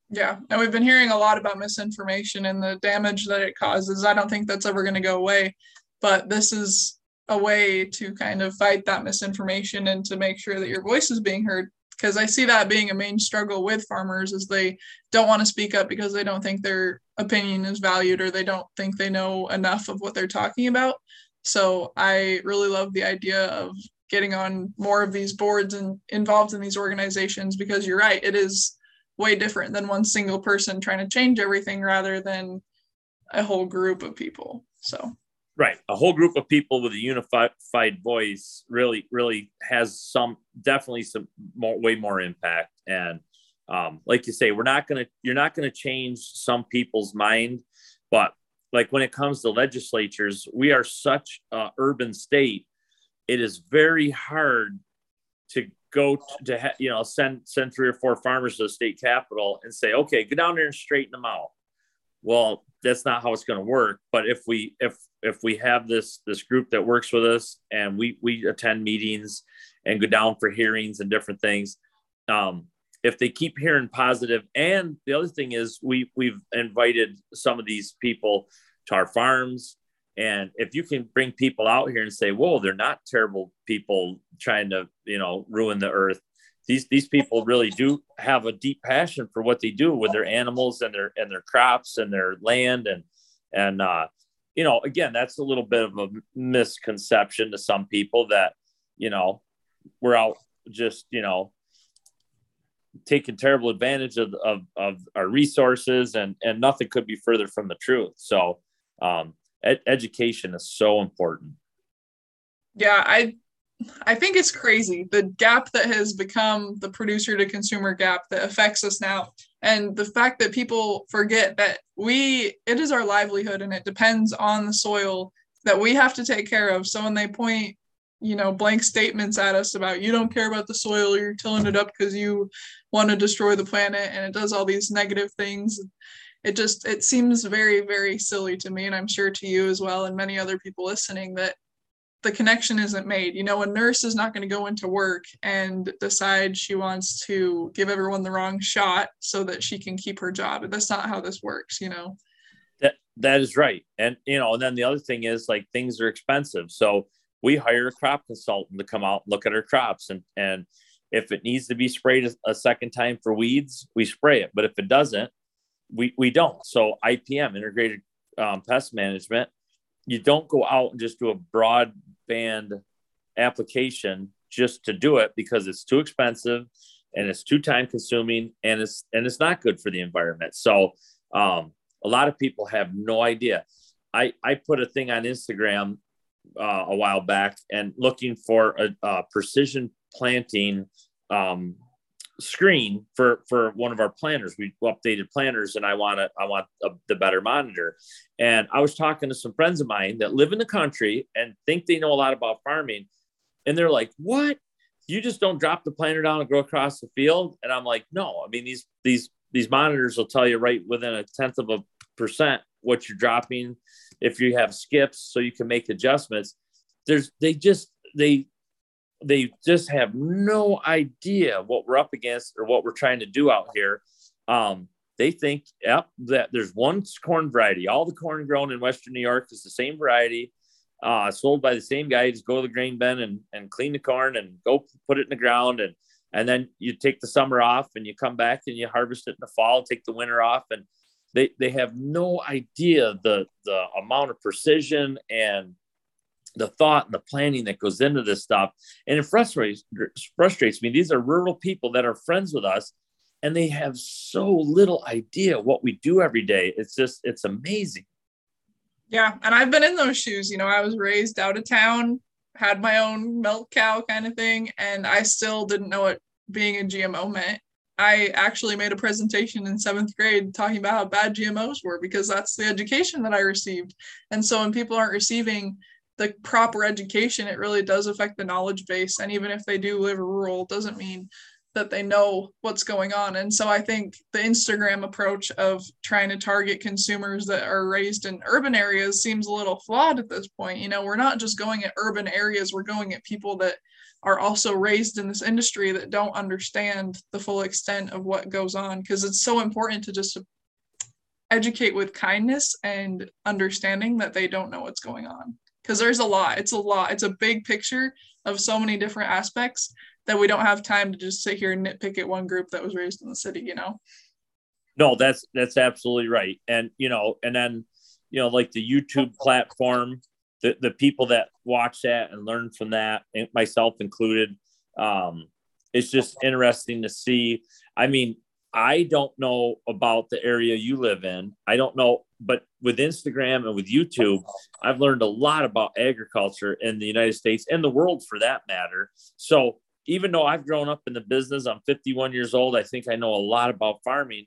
Yeah and we've been hearing a lot about misinformation and the damage that it causes. I don't think that's ever going to go away but this is a way to kind of fight that misinformation and to make sure that your voice is being heard. Because i see that being a main struggle with farmers is they don't want to speak up because they don't think their opinion is valued or they don't think they know enough of what they're talking about. So i really love the idea of getting on more of these boards and involved in these organizations because you're right it is way different than one single person trying to change everything rather than a whole group of people. So right. A whole group of people with a unified voice really really has some definitely some more way more impact. And um, like you say we're not going to you're not going to change some people's mind but like when it comes to legislatures we are such a urban state it is very hard to go to, to ha- you know send send three or four farmers to the state capitol and say okay go down there and straighten them out. Well that's not how it's going to work but if we if if we have this this group that works with us and we we attend meetings and go down for hearings and different things um, if they keep hearing positive and the other thing is we we've invited some of these people to our farms. And if you can bring people out here and say whoa they're not terrible people trying to you know ruin the earth these these people really do have a deep passion for what they do with their animals and their and their crops and their land and and uh, you know, again, that's a little bit of a misconception to some people that, you know, we're out just, you know, taking terrible advantage of, of, of our resources and, and nothing could be further from the truth. So, um, ed- education is so important. Yeah. I, I think it's crazy the gap that has become the producer to consumer gap that affects us now and the fact that people forget that we it is our livelihood and it depends on the soil that we have to take care of. So when they point you know blank statements at us about you don't care about the soil you're tilling it up because you want to destroy the planet and it does all these negative things it just it seems very very silly to me and i'm sure to you as well and many other people listening that the connection isn't made. You know a nurse is not going to go into work and decide she wants to give everyone the wrong shot so that she can keep her job. That's not how this works you know? That that is right. And you know and then the other thing is like things are expensive. So we hire a crop consultant to come out and look at our crops. And and if it needs to be sprayed a, second time for weeds we spray it. But if it doesn't we we don't. So IPM, integrated um, pest management, you don't go out and just do a broadband application just to do it because it's too expensive and it's too time consuming and it's and it's not good for the environment. So um, a lot of people have no idea. I I put a thing on Instagram uh, a while back and looking for a, a precision planting um, screen for for one of our planters. We updated planters, and I want to I want a, the better monitor. And I was talking to some friends of mine that live in the country and think they know a lot about farming, and they're like, "What? You just don't drop the planter down and go across the field?" And I'm like, "No. I mean these these these monitors will tell you right within a tenth of a percent what you're dropping if you have skips, so you can make adjustments." There's they just they they just have no idea what we're up against or what we're trying to do out here. Um, they think, yep, that there's one corn variety. All the corn grown in Western New York is the same variety, uh, sold by the same guy. Just go to the grain bin and, and clean the corn and go put it in the ground. And, and then you take the summer off and you come back and you harvest it in the fall, take the winter off. And they, they have no idea the, the amount of precision and the thought and the planning that goes into this stuff. And it frustrates frustrates me. These are rural people that are friends with us and they have so little idea what we do every day. It's just it's amazing. Yeah, and I've been in those shoes. You know, I was raised out of town, had my own milk cow kind of thing, and I still didn't know what being a GMO meant. I actually made a presentation in seventh grade talking about how bad GMOs were because that's the education that I received. And so when people aren't receiving the proper education, it really does affect the knowledge base. And even if they do live rural, doesn't mean that they know what's going on. And so I think the Instagram approach of trying to target consumers that are raised in urban areas seems a little flawed at this point. You know, we're not just going at urban areas, we're going at people that are also raised in this industry that don't understand the full extent of what goes on because it's so important to just educate with kindness and understanding that they don't know what's going on because there's a lot. It's a lot. It's a big picture of so many different aspects that we don't have time to just sit here and nitpick at one group that was raised in the city, you know? No, that's that's absolutely right. And you know, and then you know, like the YouTube platform, the, the people that watch that and learn from that, myself included, um, it's just interesting to see. I mean, I don't know about the area you live in. I don't know, but with Instagram and with YouTube, I've learned a lot about agriculture in the United States and the world for that matter. So even though I've grown up in the business, I'm 51 years old. I think I know a lot about farming.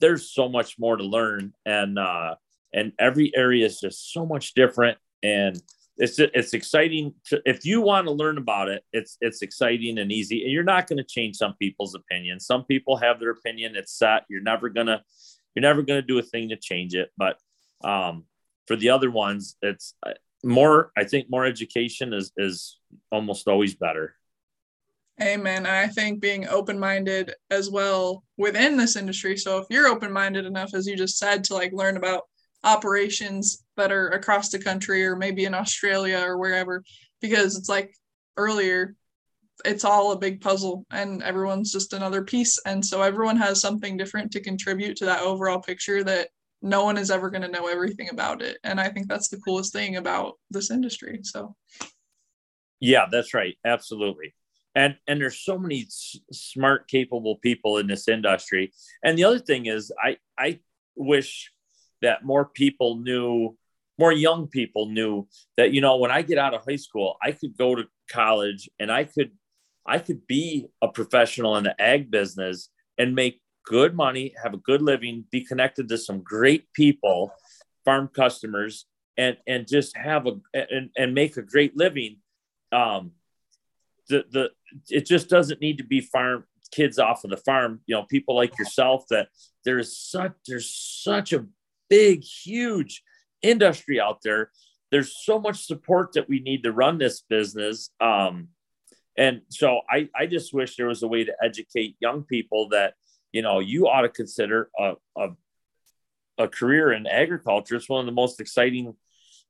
There's so much more to learn, and uh, and every area is just so much different. And it's it's exciting to, if you want to learn about it it's it's exciting and easy and you're not going to change some people's opinion some people have their opinion it's set you're never going to you're never going to do a thing to change it but um, for the other ones it's uh, more i think more education is is almost always better. Amen i think being open-minded as well within this industry so if you're open-minded enough as you just said to like learn about operations that are across the country or maybe in Australia or wherever because it's like earlier it's all a big puzzle and everyone's just another piece. And so everyone has something different to contribute to that overall picture that no one is ever going to know everything about it. And i think that's the coolest thing about this industry so. Yeah that's right. Absolutely. And and there's so many s- smart capable people in this industry. And the other thing is i i wish that more people knew, more young people knew that, you know, when I get out of high school, I could go to college and I could, I could be a professional in the ag business and make good money, have a good living, be connected to some great people, farm customers, and and just have a and, and make a great living. Um, the the it just doesn't need to be farm kids off of the farm. You know, people like yourself that there's such there's such a big, huge industry out there. There's so much support that we need to run this business. Um, and so I, I just wish there was a way to educate young people that, you know, you ought to consider a, a, a career in agriculture. It's one of the most exciting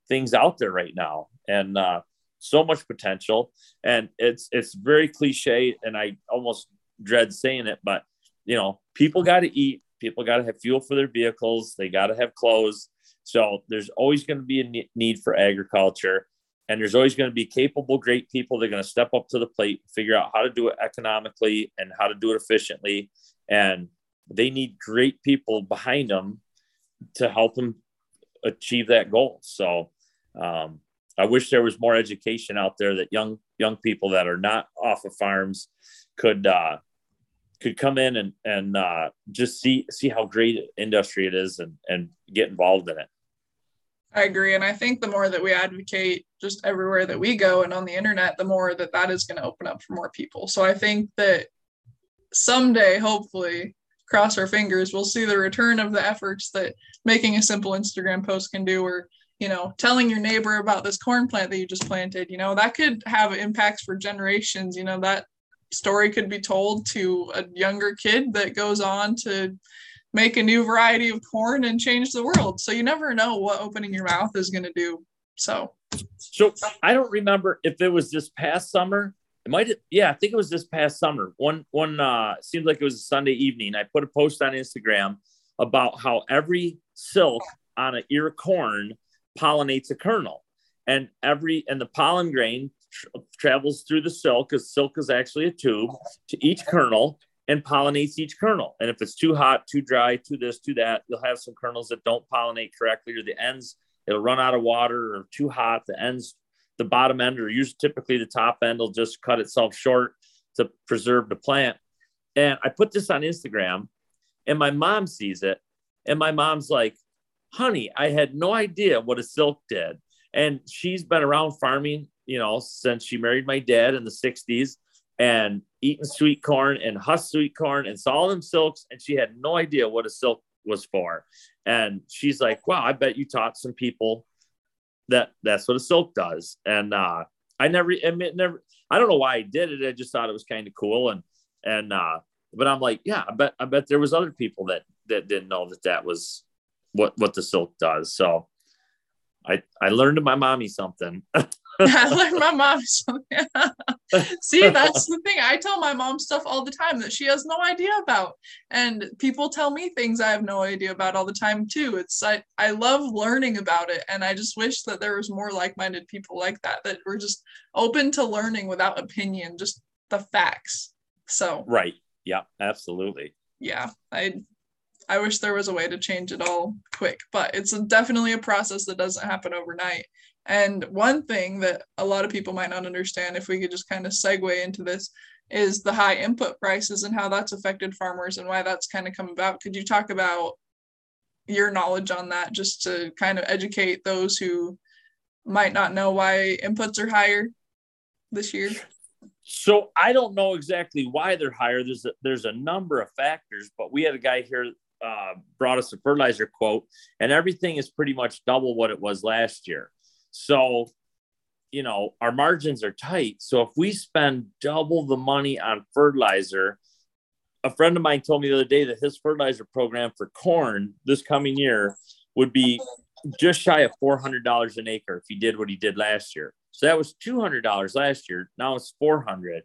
things out there right now. And uh, so much potential. And it's, it's very cliche and I almost dread saying it, but you know, people got to eat, people got to have fuel for their vehicles. They got to have clothes. So there's always going to be a need for agriculture and there's always going to be capable great people that are going to step up to the plate figure out how to do it economically and how to do it efficiently. And they need great people behind them to help them achieve that goal. So um, i wish there was more education out there that young young people that are not off of farms could uh, could come in and and uh, just see see how great industry it is and and get involved in it I agree. And I think the more that we advocate just everywhere that we go and on the internet, the more that that is going to open up for more people. So I think that someday, hopefully, cross our fingers, we'll see the return of the efforts that making a simple Instagram post can do, or, you know, telling your neighbor about this corn plant that you just planted, you know, that could have impacts for generations. You know, that story could be told to a younger kid that goes on to make a new variety of corn and change the world. So you never know what opening your mouth is going to do. So, so I don't remember if it was this past summer. It might, yeah, I think it was this past summer. One, one, uh, seems like it was a Sunday evening. I put a post on Instagram about how every silk on an ear of corn pollinates a kernel, and every and the pollen grain tra- travels through the silk because silk is actually a tube to each kernel, and pollinates each kernel. And if it's too hot, too dry, too this, too that, you'll have some kernels that don't pollinate correctly, or the ends it'll run out of water, or too hot. The ends, the bottom end, or usually typically the top end will just cut itself short to preserve the plant. And I put this on Instagram, and my mom sees it, and my mom's like, "Honey, I had no idea what a silk did." And she's been around farming, you know, since she married my dad in the '60s and eating sweet corn and husk sweet corn and saw them silks. And she had no idea what a silk was for. And she's like, wow, I bet you taught some people that that's what a silk does. And uh, I never admit, never, I don't know why I did it. I just thought it was kind of cool. And, and, uh, but I'm like, yeah, I bet, I bet there was other people that, that didn't know that that was what, what the silk does. So I, I learned my mommy something. I learned my mom. See, that's the thing. I tell my mom stuff all the time that she has no idea about. And people tell me things I have no idea about all the time too. It's I, I love learning about it. And I just wish that there was more like-minded people like that that were just open to learning without opinion, just the facts. So Right. Yeah, absolutely. Yeah. I I wish there was a way to change it all quick, but it's definitely a process that doesn't happen overnight. And one thing that a lot of people might not understand, if we could just kind of segue into this, is the high input prices and how that's affected farmers and why that's kind of come about. Could you talk about your knowledge on that just to kind of educate those who might not know why inputs are higher this year? So I don't know exactly why they're higher. There's a, there's a number of factors, but we had a guy here uh, brought us a fertilizer quote, and everything is pretty much double what it was last year. So, you know, our margins are tight. So if we spend double the money on fertilizer, a friend of mine told me the other day that his fertilizer program for corn this coming year would be just shy of $400 an acre if he did what he did last year. So that was $200 last year. Now it's 400.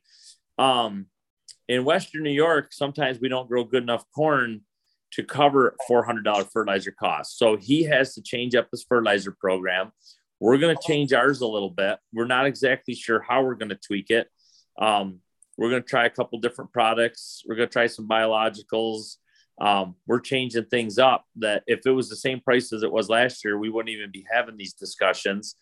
Um, in Western New York, sometimes we don't grow good enough corn to cover $400 fertilizer costs. So he has to change up his fertilizer program. We're going to change ours a little bit. We're not exactly sure how we're going to tweak it. Um, we're going to try a couple different products. We're going to try some biologicals. Um, we're changing things up that if it was the same price as it was last year, we wouldn't even be having these discussions.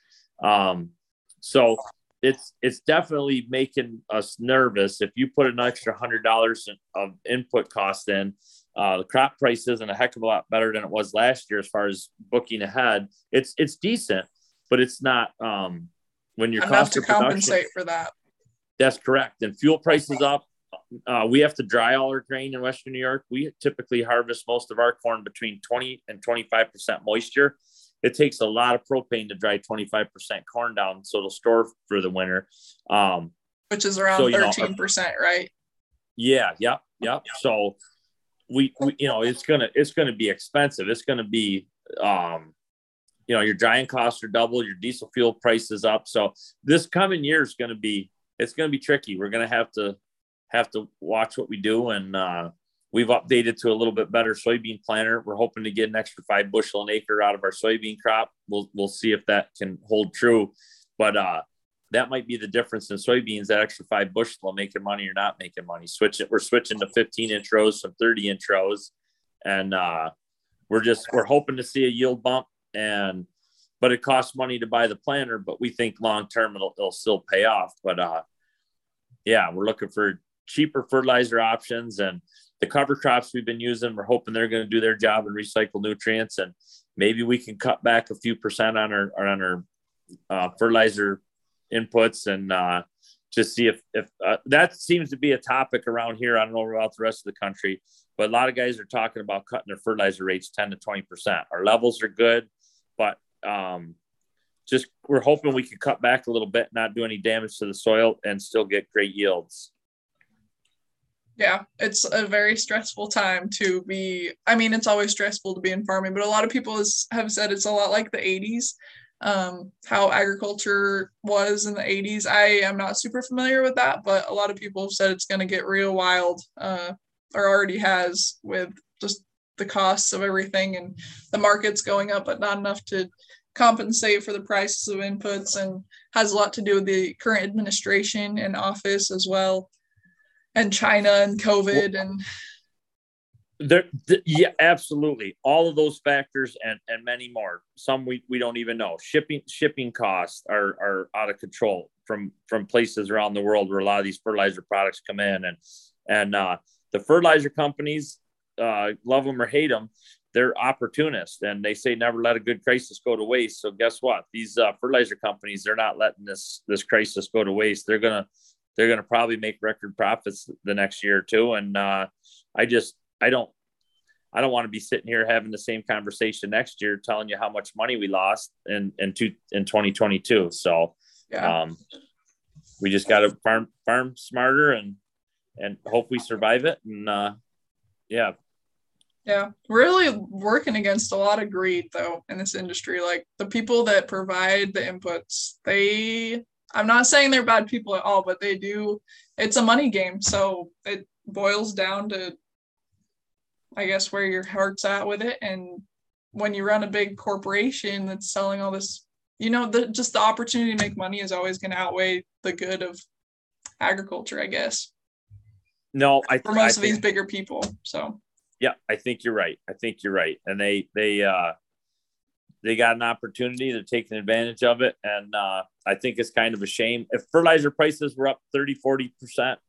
Um, so it's it's definitely making us nervous. If you put an extra hundred dollars of input cost in, uh, the crop price isn't a heck of a lot better than it was last year as far as booking ahead. It's it's decent, but it's not um, when your enough to compensate for that. That's correct. And fuel prices up, uh, we have to dry all our grain in Western New York. We typically harvest most of our corn between 20 and 25% moisture. It takes a lot of propane to dry 25% corn down, so it'll store for the winter. Um, Which is around so, 13%, right? Yeah, yeah, yeah. So we, we, you know, it's gonna it's gonna be expensive. It's gonna be um, you know, your drying costs are double, your diesel fuel price is up. So this coming year is gonna be it's gonna be tricky. We're gonna have to have to watch what we do. And uh, we've updated to a little bit better soybean planter. We're hoping to get an extra five bushel an acre out of our soybean crop. We'll we'll see if that can hold true. But uh, that might be the difference in soybeans. That extra five bushel making money or not making money. Switch it. We're switching to 15 inch rows from 30 inch rows, and uh, we're just we're hoping to see a yield bump. And but it costs money to buy the planter. But we think long term it'll, it'll still pay off. But uh, yeah, we're looking for cheaper fertilizer options and the cover crops we've been using. We're hoping they're going to do their job and recycle nutrients, and maybe we can cut back a few percent on our on our uh, fertilizer inputs and uh, just see if if uh, that seems to be a topic around here. I don't know about the rest of the country, but a lot of guys are talking about cutting their fertilizer rates ten to twenty percent. Our levels are good, but um, just we're hoping we can cut back a little bit, not do any damage to the soil, and still get great yields. Yeah, it's a very stressful time to be. I mean, it's always stressful to be in farming, but a lot of people have said it's a lot like the 80s, um, how agriculture was in the 80s. I am not super familiar with that, but a lot of people have said it's going to get real wild, uh, or already has, with the costs of everything and the markets going up, but not enough to compensate for the prices of inputs and has a lot to do with the current administration and office as well and china and covid well, and there th- yeah absolutely. All of those factors and and many more. Some we, we don't even know. Shipping shipping costs are are out of control from from places around the world where a lot of these fertilizer products come in. And and uh the fertilizer companies uh love them or hate them they're opportunists and they say never let a good crisis go to waste. So guess what? These uh, fertilizer companies, they're not letting this this crisis go to waste. They're gonna they're gonna probably make record profits the next year or two. And uh, I just I don't I don't want to be sitting here having the same conversation next year, telling you how much money we lost in in two in 2022. So yeah. um, we just got to farm farm smarter and and hope we survive it. And uh, yeah, yeah, really working against a lot of greed though in this industry. Like the people that provide the inputs, they I'm not saying they're bad people at all, but they do it's a money game. So it boils down to I guess where your heart's at with it and when you run a big corporation that's selling all this you know the just the opportunity to make money is always going to outweigh the good of agriculture, I guess. No, I for most I of think, these bigger people. So yeah, I think you're right. I think you're right. And they they uh they got an opportunity, they're taking advantage of it. And uh I think it's kind of a shame. If fertilizer prices were up 30, 40 percent,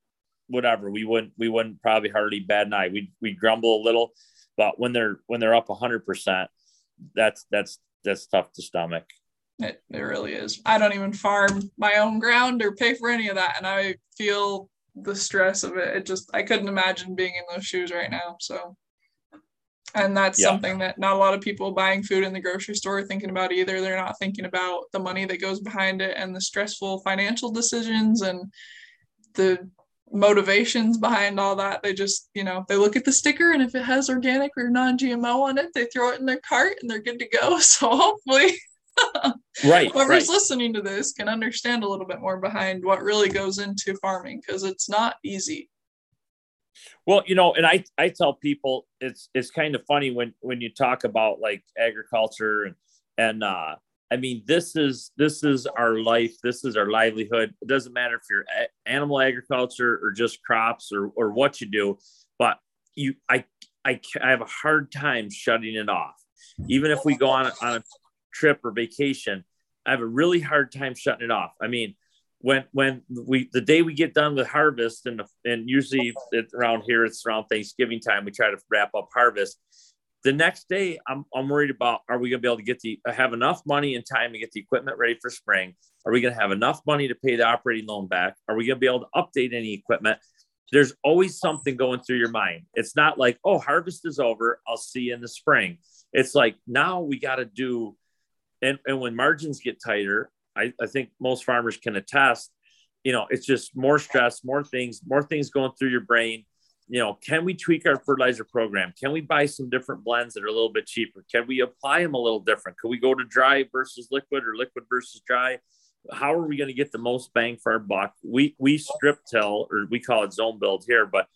whatever, we wouldn't we wouldn't probably hardly bad an eye. We we grumble a little, but when they're when they're up hundred percent, that's that's that's tough to stomach. It, it really is. I don't even farm my own ground or pay for any of that. And I feel the stress of it. It just I couldn't imagine being in those shoes right now. So and that's yeah. something that not a lot of people buying food in the grocery store are thinking about either. They're not thinking about the money that goes behind it and the stressful financial decisions and the motivations behind all that. They just, you know, they look at the sticker and if it has organic or non-GMO on it, they throw it in their cart and they're good to go. So hopefully right whoever's right. listening to this can understand a little bit more behind what really goes into farming because it's not easy. Well you know and i i tell people it's it's kind of funny when when you talk about like agriculture and and uh i mean this is this is our life this is our livelihood. It doesn't matter if you're animal agriculture or just crops or or what you do but you i i, I have a hard time shutting it off. Even if we go on on a trip or vacation, I have a really hard time shutting it off. I mean, when when we the day we get done with harvest and the, and usually around here it's around Thanksgiving time we try to wrap up harvest. The next day I'm I'm worried about are we going to be able to get the have enough money and time to get the equipment ready for spring? Are we going to have enough money to pay the operating loan back? Are we going to be able to update any equipment? there's always something going through your mind. It's not like, oh, harvest is over. I'll see you in the spring. It's like now we got to do, and, and when margins get tighter, I, I think most farmers can attest, you know, it's just more stress, more things, more things going through your brain. You know, can we tweak our fertilizer program? Can we buy some different blends that are a little bit cheaper? Can we apply them a little different? Can we go to dry versus liquid or liquid versus dry? how are we going to get the most bang for our buck? We we strip till or we call it zone build here, but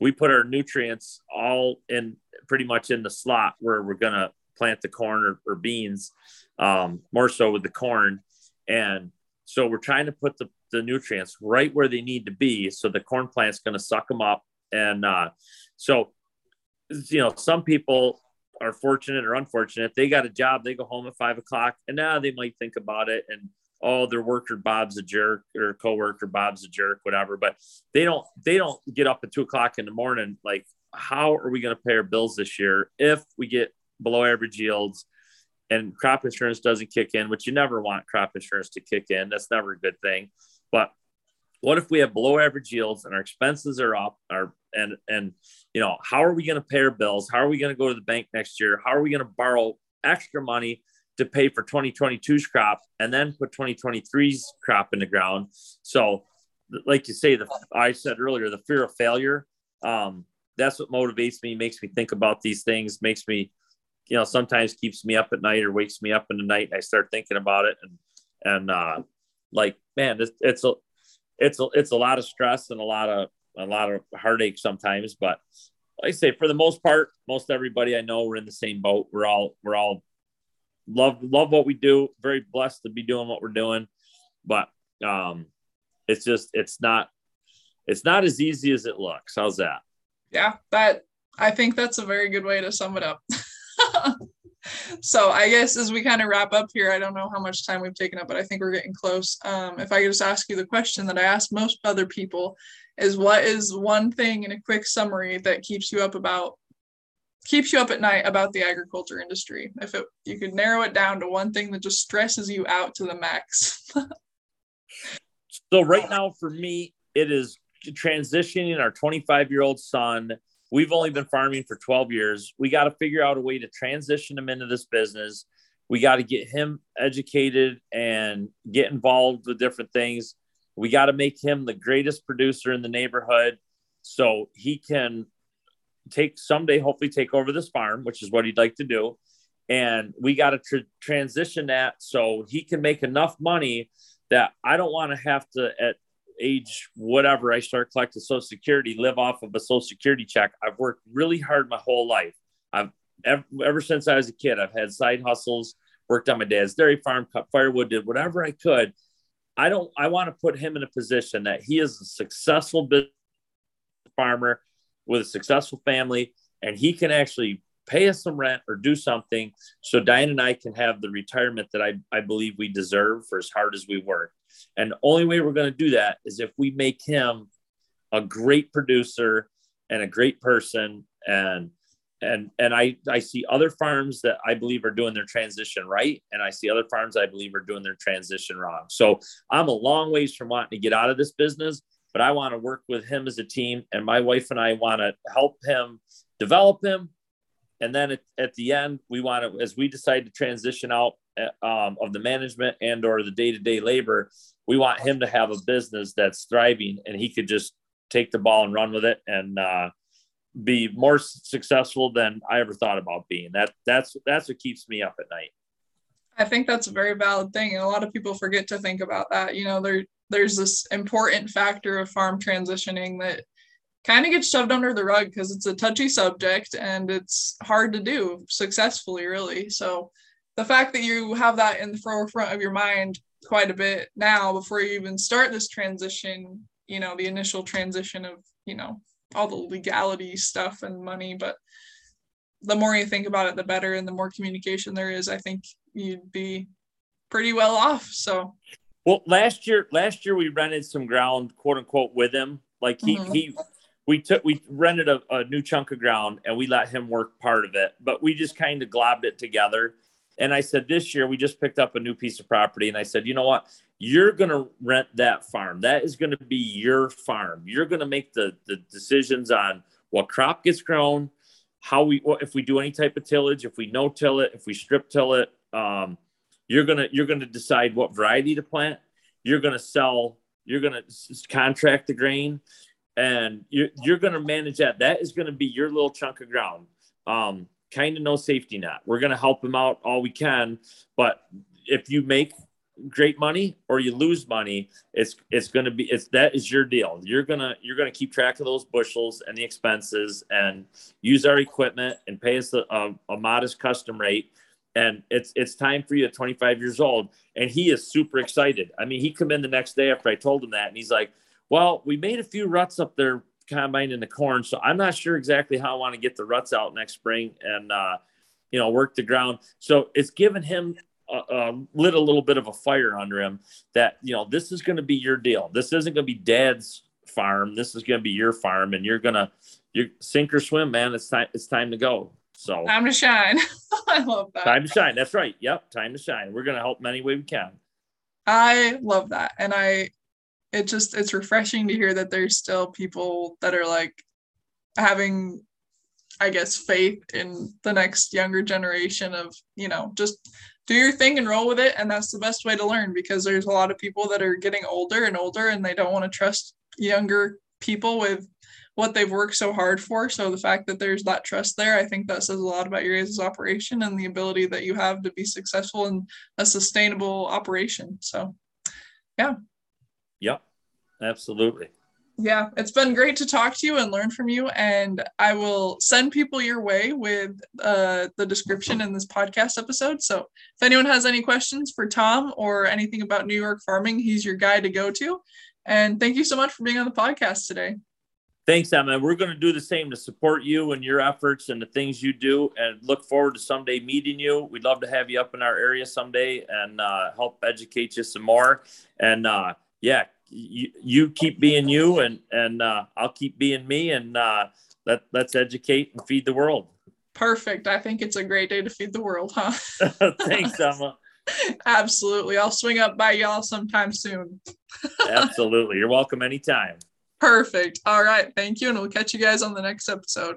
we put our nutrients all in pretty much in the slot where we're going to plant the corn or, or beans, um, more so with the corn. And so we're trying to put the, the nutrients right where they need to be. So the corn plant's going to suck them up. And uh, so, you know, some people are fortunate or unfortunate. They got a job, they go home at five o'clock, and now they might think about it and oh their worker bob's a jerk or coworker bob's a jerk whatever but they don't they don't get up at two o'clock in the morning like how are we going to pay our bills this year if we get below average yields and crop insurance doesn't kick in which you never want crop insurance to kick in that's never a good thing but what if we have below average yields and our expenses are up our and and you know how are we going to pay our bills how are we going to go to the bank next year how are we going to borrow extra money to pay for 2022's crop and then put 2023's crop in the ground. So, like you say, the I said earlier, the fear of failure. Um, that's what motivates me, makes me think about these things, makes me, you know, sometimes keeps me up at night or wakes me up in the night. And I start thinking about it, and and uh, like, man, it's, it's a it's a it's a lot of stress and a lot of a lot of heartache sometimes, but like I say, for the most part, most everybody I know we're in the same boat. We're all we're all love love what we do. Very blessed to be doing what we're doing, but um, it's just it's not it's not as easy as it looks. How's that? Yeah, that I think that's a very good way to sum it up. so I guess as we kind of wrap up here, I don't know how much time we've taken up, but I think we're getting close. Um, if I could just ask you the question that I ask most other people is what is one thing in a quick summary that keeps you up about keeps you up at night about the agriculture industry? If it, you could narrow it down to one thing that just stresses you out to the max. so right now for me, it is transitioning our 25 year old son. We've only been farming for 12 years. We got to figure out a way to transition him into this business. We got to get him educated and get involved with different things. We got to make him the greatest producer in the neighborhood so he can take someday, hopefully, take over this farm, which is what he'd like to do. And we got to tr- transition that so he can make enough money that I don't want to have to, at age whatever I start collecting Social Security, live off of a Social Security check. I've worked really hard my whole life. I've ever, ever since I was a kid, I've had side hustles, worked on my dad's dairy farm, cut firewood, did whatever I could. I don't. I want to put him in a position that he is a successful business farmer with a successful family and he can actually pay us some rent or do something so Diane and I can have the retirement that I, I believe we deserve for as hard as we work. And the only way we're going to do that is if we make him a great producer and a great person and and and I I see other farms that I believe are doing their transition right and I see other farms I believe are doing their transition wrong. So I'm a long ways from wanting to get out of this business but I want to work with him as a team. And my wife and I want to help him develop him. And then at, at the end, we want to, as we decide to transition out um, of the management and or the day-to-day labor, we want him to have a business that's thriving and he could just take the ball and run with it and uh, be more successful than I ever thought about being. That that's that's what keeps me up at night. I think that's a very valid thing, and a lot of people forget to think about that. You know, they're there's this important factor of farm transitioning that kind of gets shoved under the rug because it's a touchy subject and it's hard to do successfully really so the fact that you have that in the forefront of your mind quite a bit now before you even start this transition you know the initial transition of you know all the legality stuff and money but the more you think about it the better and the more communication there is i think you'd be pretty well off so well, last year, last year we rented some ground, quote unquote, with him. Like he mm-hmm. he, we took we rented a, a new chunk of ground and we let him work part of it, but we just kind of globbed it together. And I said, this year we just picked up a new piece of property, and I said, you know what? you're going to rent that farm. That is going to be your farm. You're going to make the, the decisions on what crop gets grown, how we, if we do any type of tillage, if we no till it, if we strip till it, um, you're going to, you're going to decide what variety to plant. You're going to sell, you're going to contract the grain and you're, you're going to manage that. That is going to be your little chunk of ground. Um, kind of no safety net. We're going to help them out all we can, but if you make great money or you lose money, it's it's going to be it's that is your deal. You're gonna you're gonna keep track of those bushels and the expenses and use our equipment and pay us a, a, a modest custom rate. And it's it's time for you at 25 years old. And he is super excited. I mean, he come in the next day after I told him that, and he's like, "Well, we made a few ruts up there combine in the corn, so I'm not sure exactly how I want to get the ruts out next spring and uh, you know work the ground." So it's given him uh, uh, lit a little bit of a fire under him that you know this is going to be your deal. This isn't going to be dad's farm. This is going to be your farm, and you're gonna you sink or swim, man. It's time. It's time to go. So time to shine. I love that. Time to shine. That's right. Yep. Time to shine. We're gonna help any way we can. I love that, and I it just it's refreshing to hear that there's still people that are like having I guess faith in the next younger generation of you know just do your thing and roll with it. And that's the best way to learn because there's a lot of people that are getting older and older and they don't want to trust younger people with what they've worked so hard for. So the fact that there's that trust there i think that says a lot about your guys' operation and the ability that you have to be successful in a sustainable operation. So yeah yep absolutely yeah, it's been great to talk to you and learn from you. And I will send people your way with uh, the description in this podcast episode. So if anyone has any questions for Tom or anything about New York farming, he's your guy to go to. And thank you so much for being on the podcast today. Thanks, Emma. We're going to do the same to support you and your efforts and the things you do, and look forward to someday meeting you. We'd love to have you up in our area someday and uh, help educate you some more. And uh, yeah, you, you keep being you and and uh, I'll keep being me and uh, let let's educate and feed the world. Perfect. I think it's a great day to feed the world, huh? Thanks, Emma. Absolutely. I'll swing up by y'all sometime soon. Absolutely. You're welcome anytime. Perfect. All right. Thank you. And we'll catch you guys on the next episode.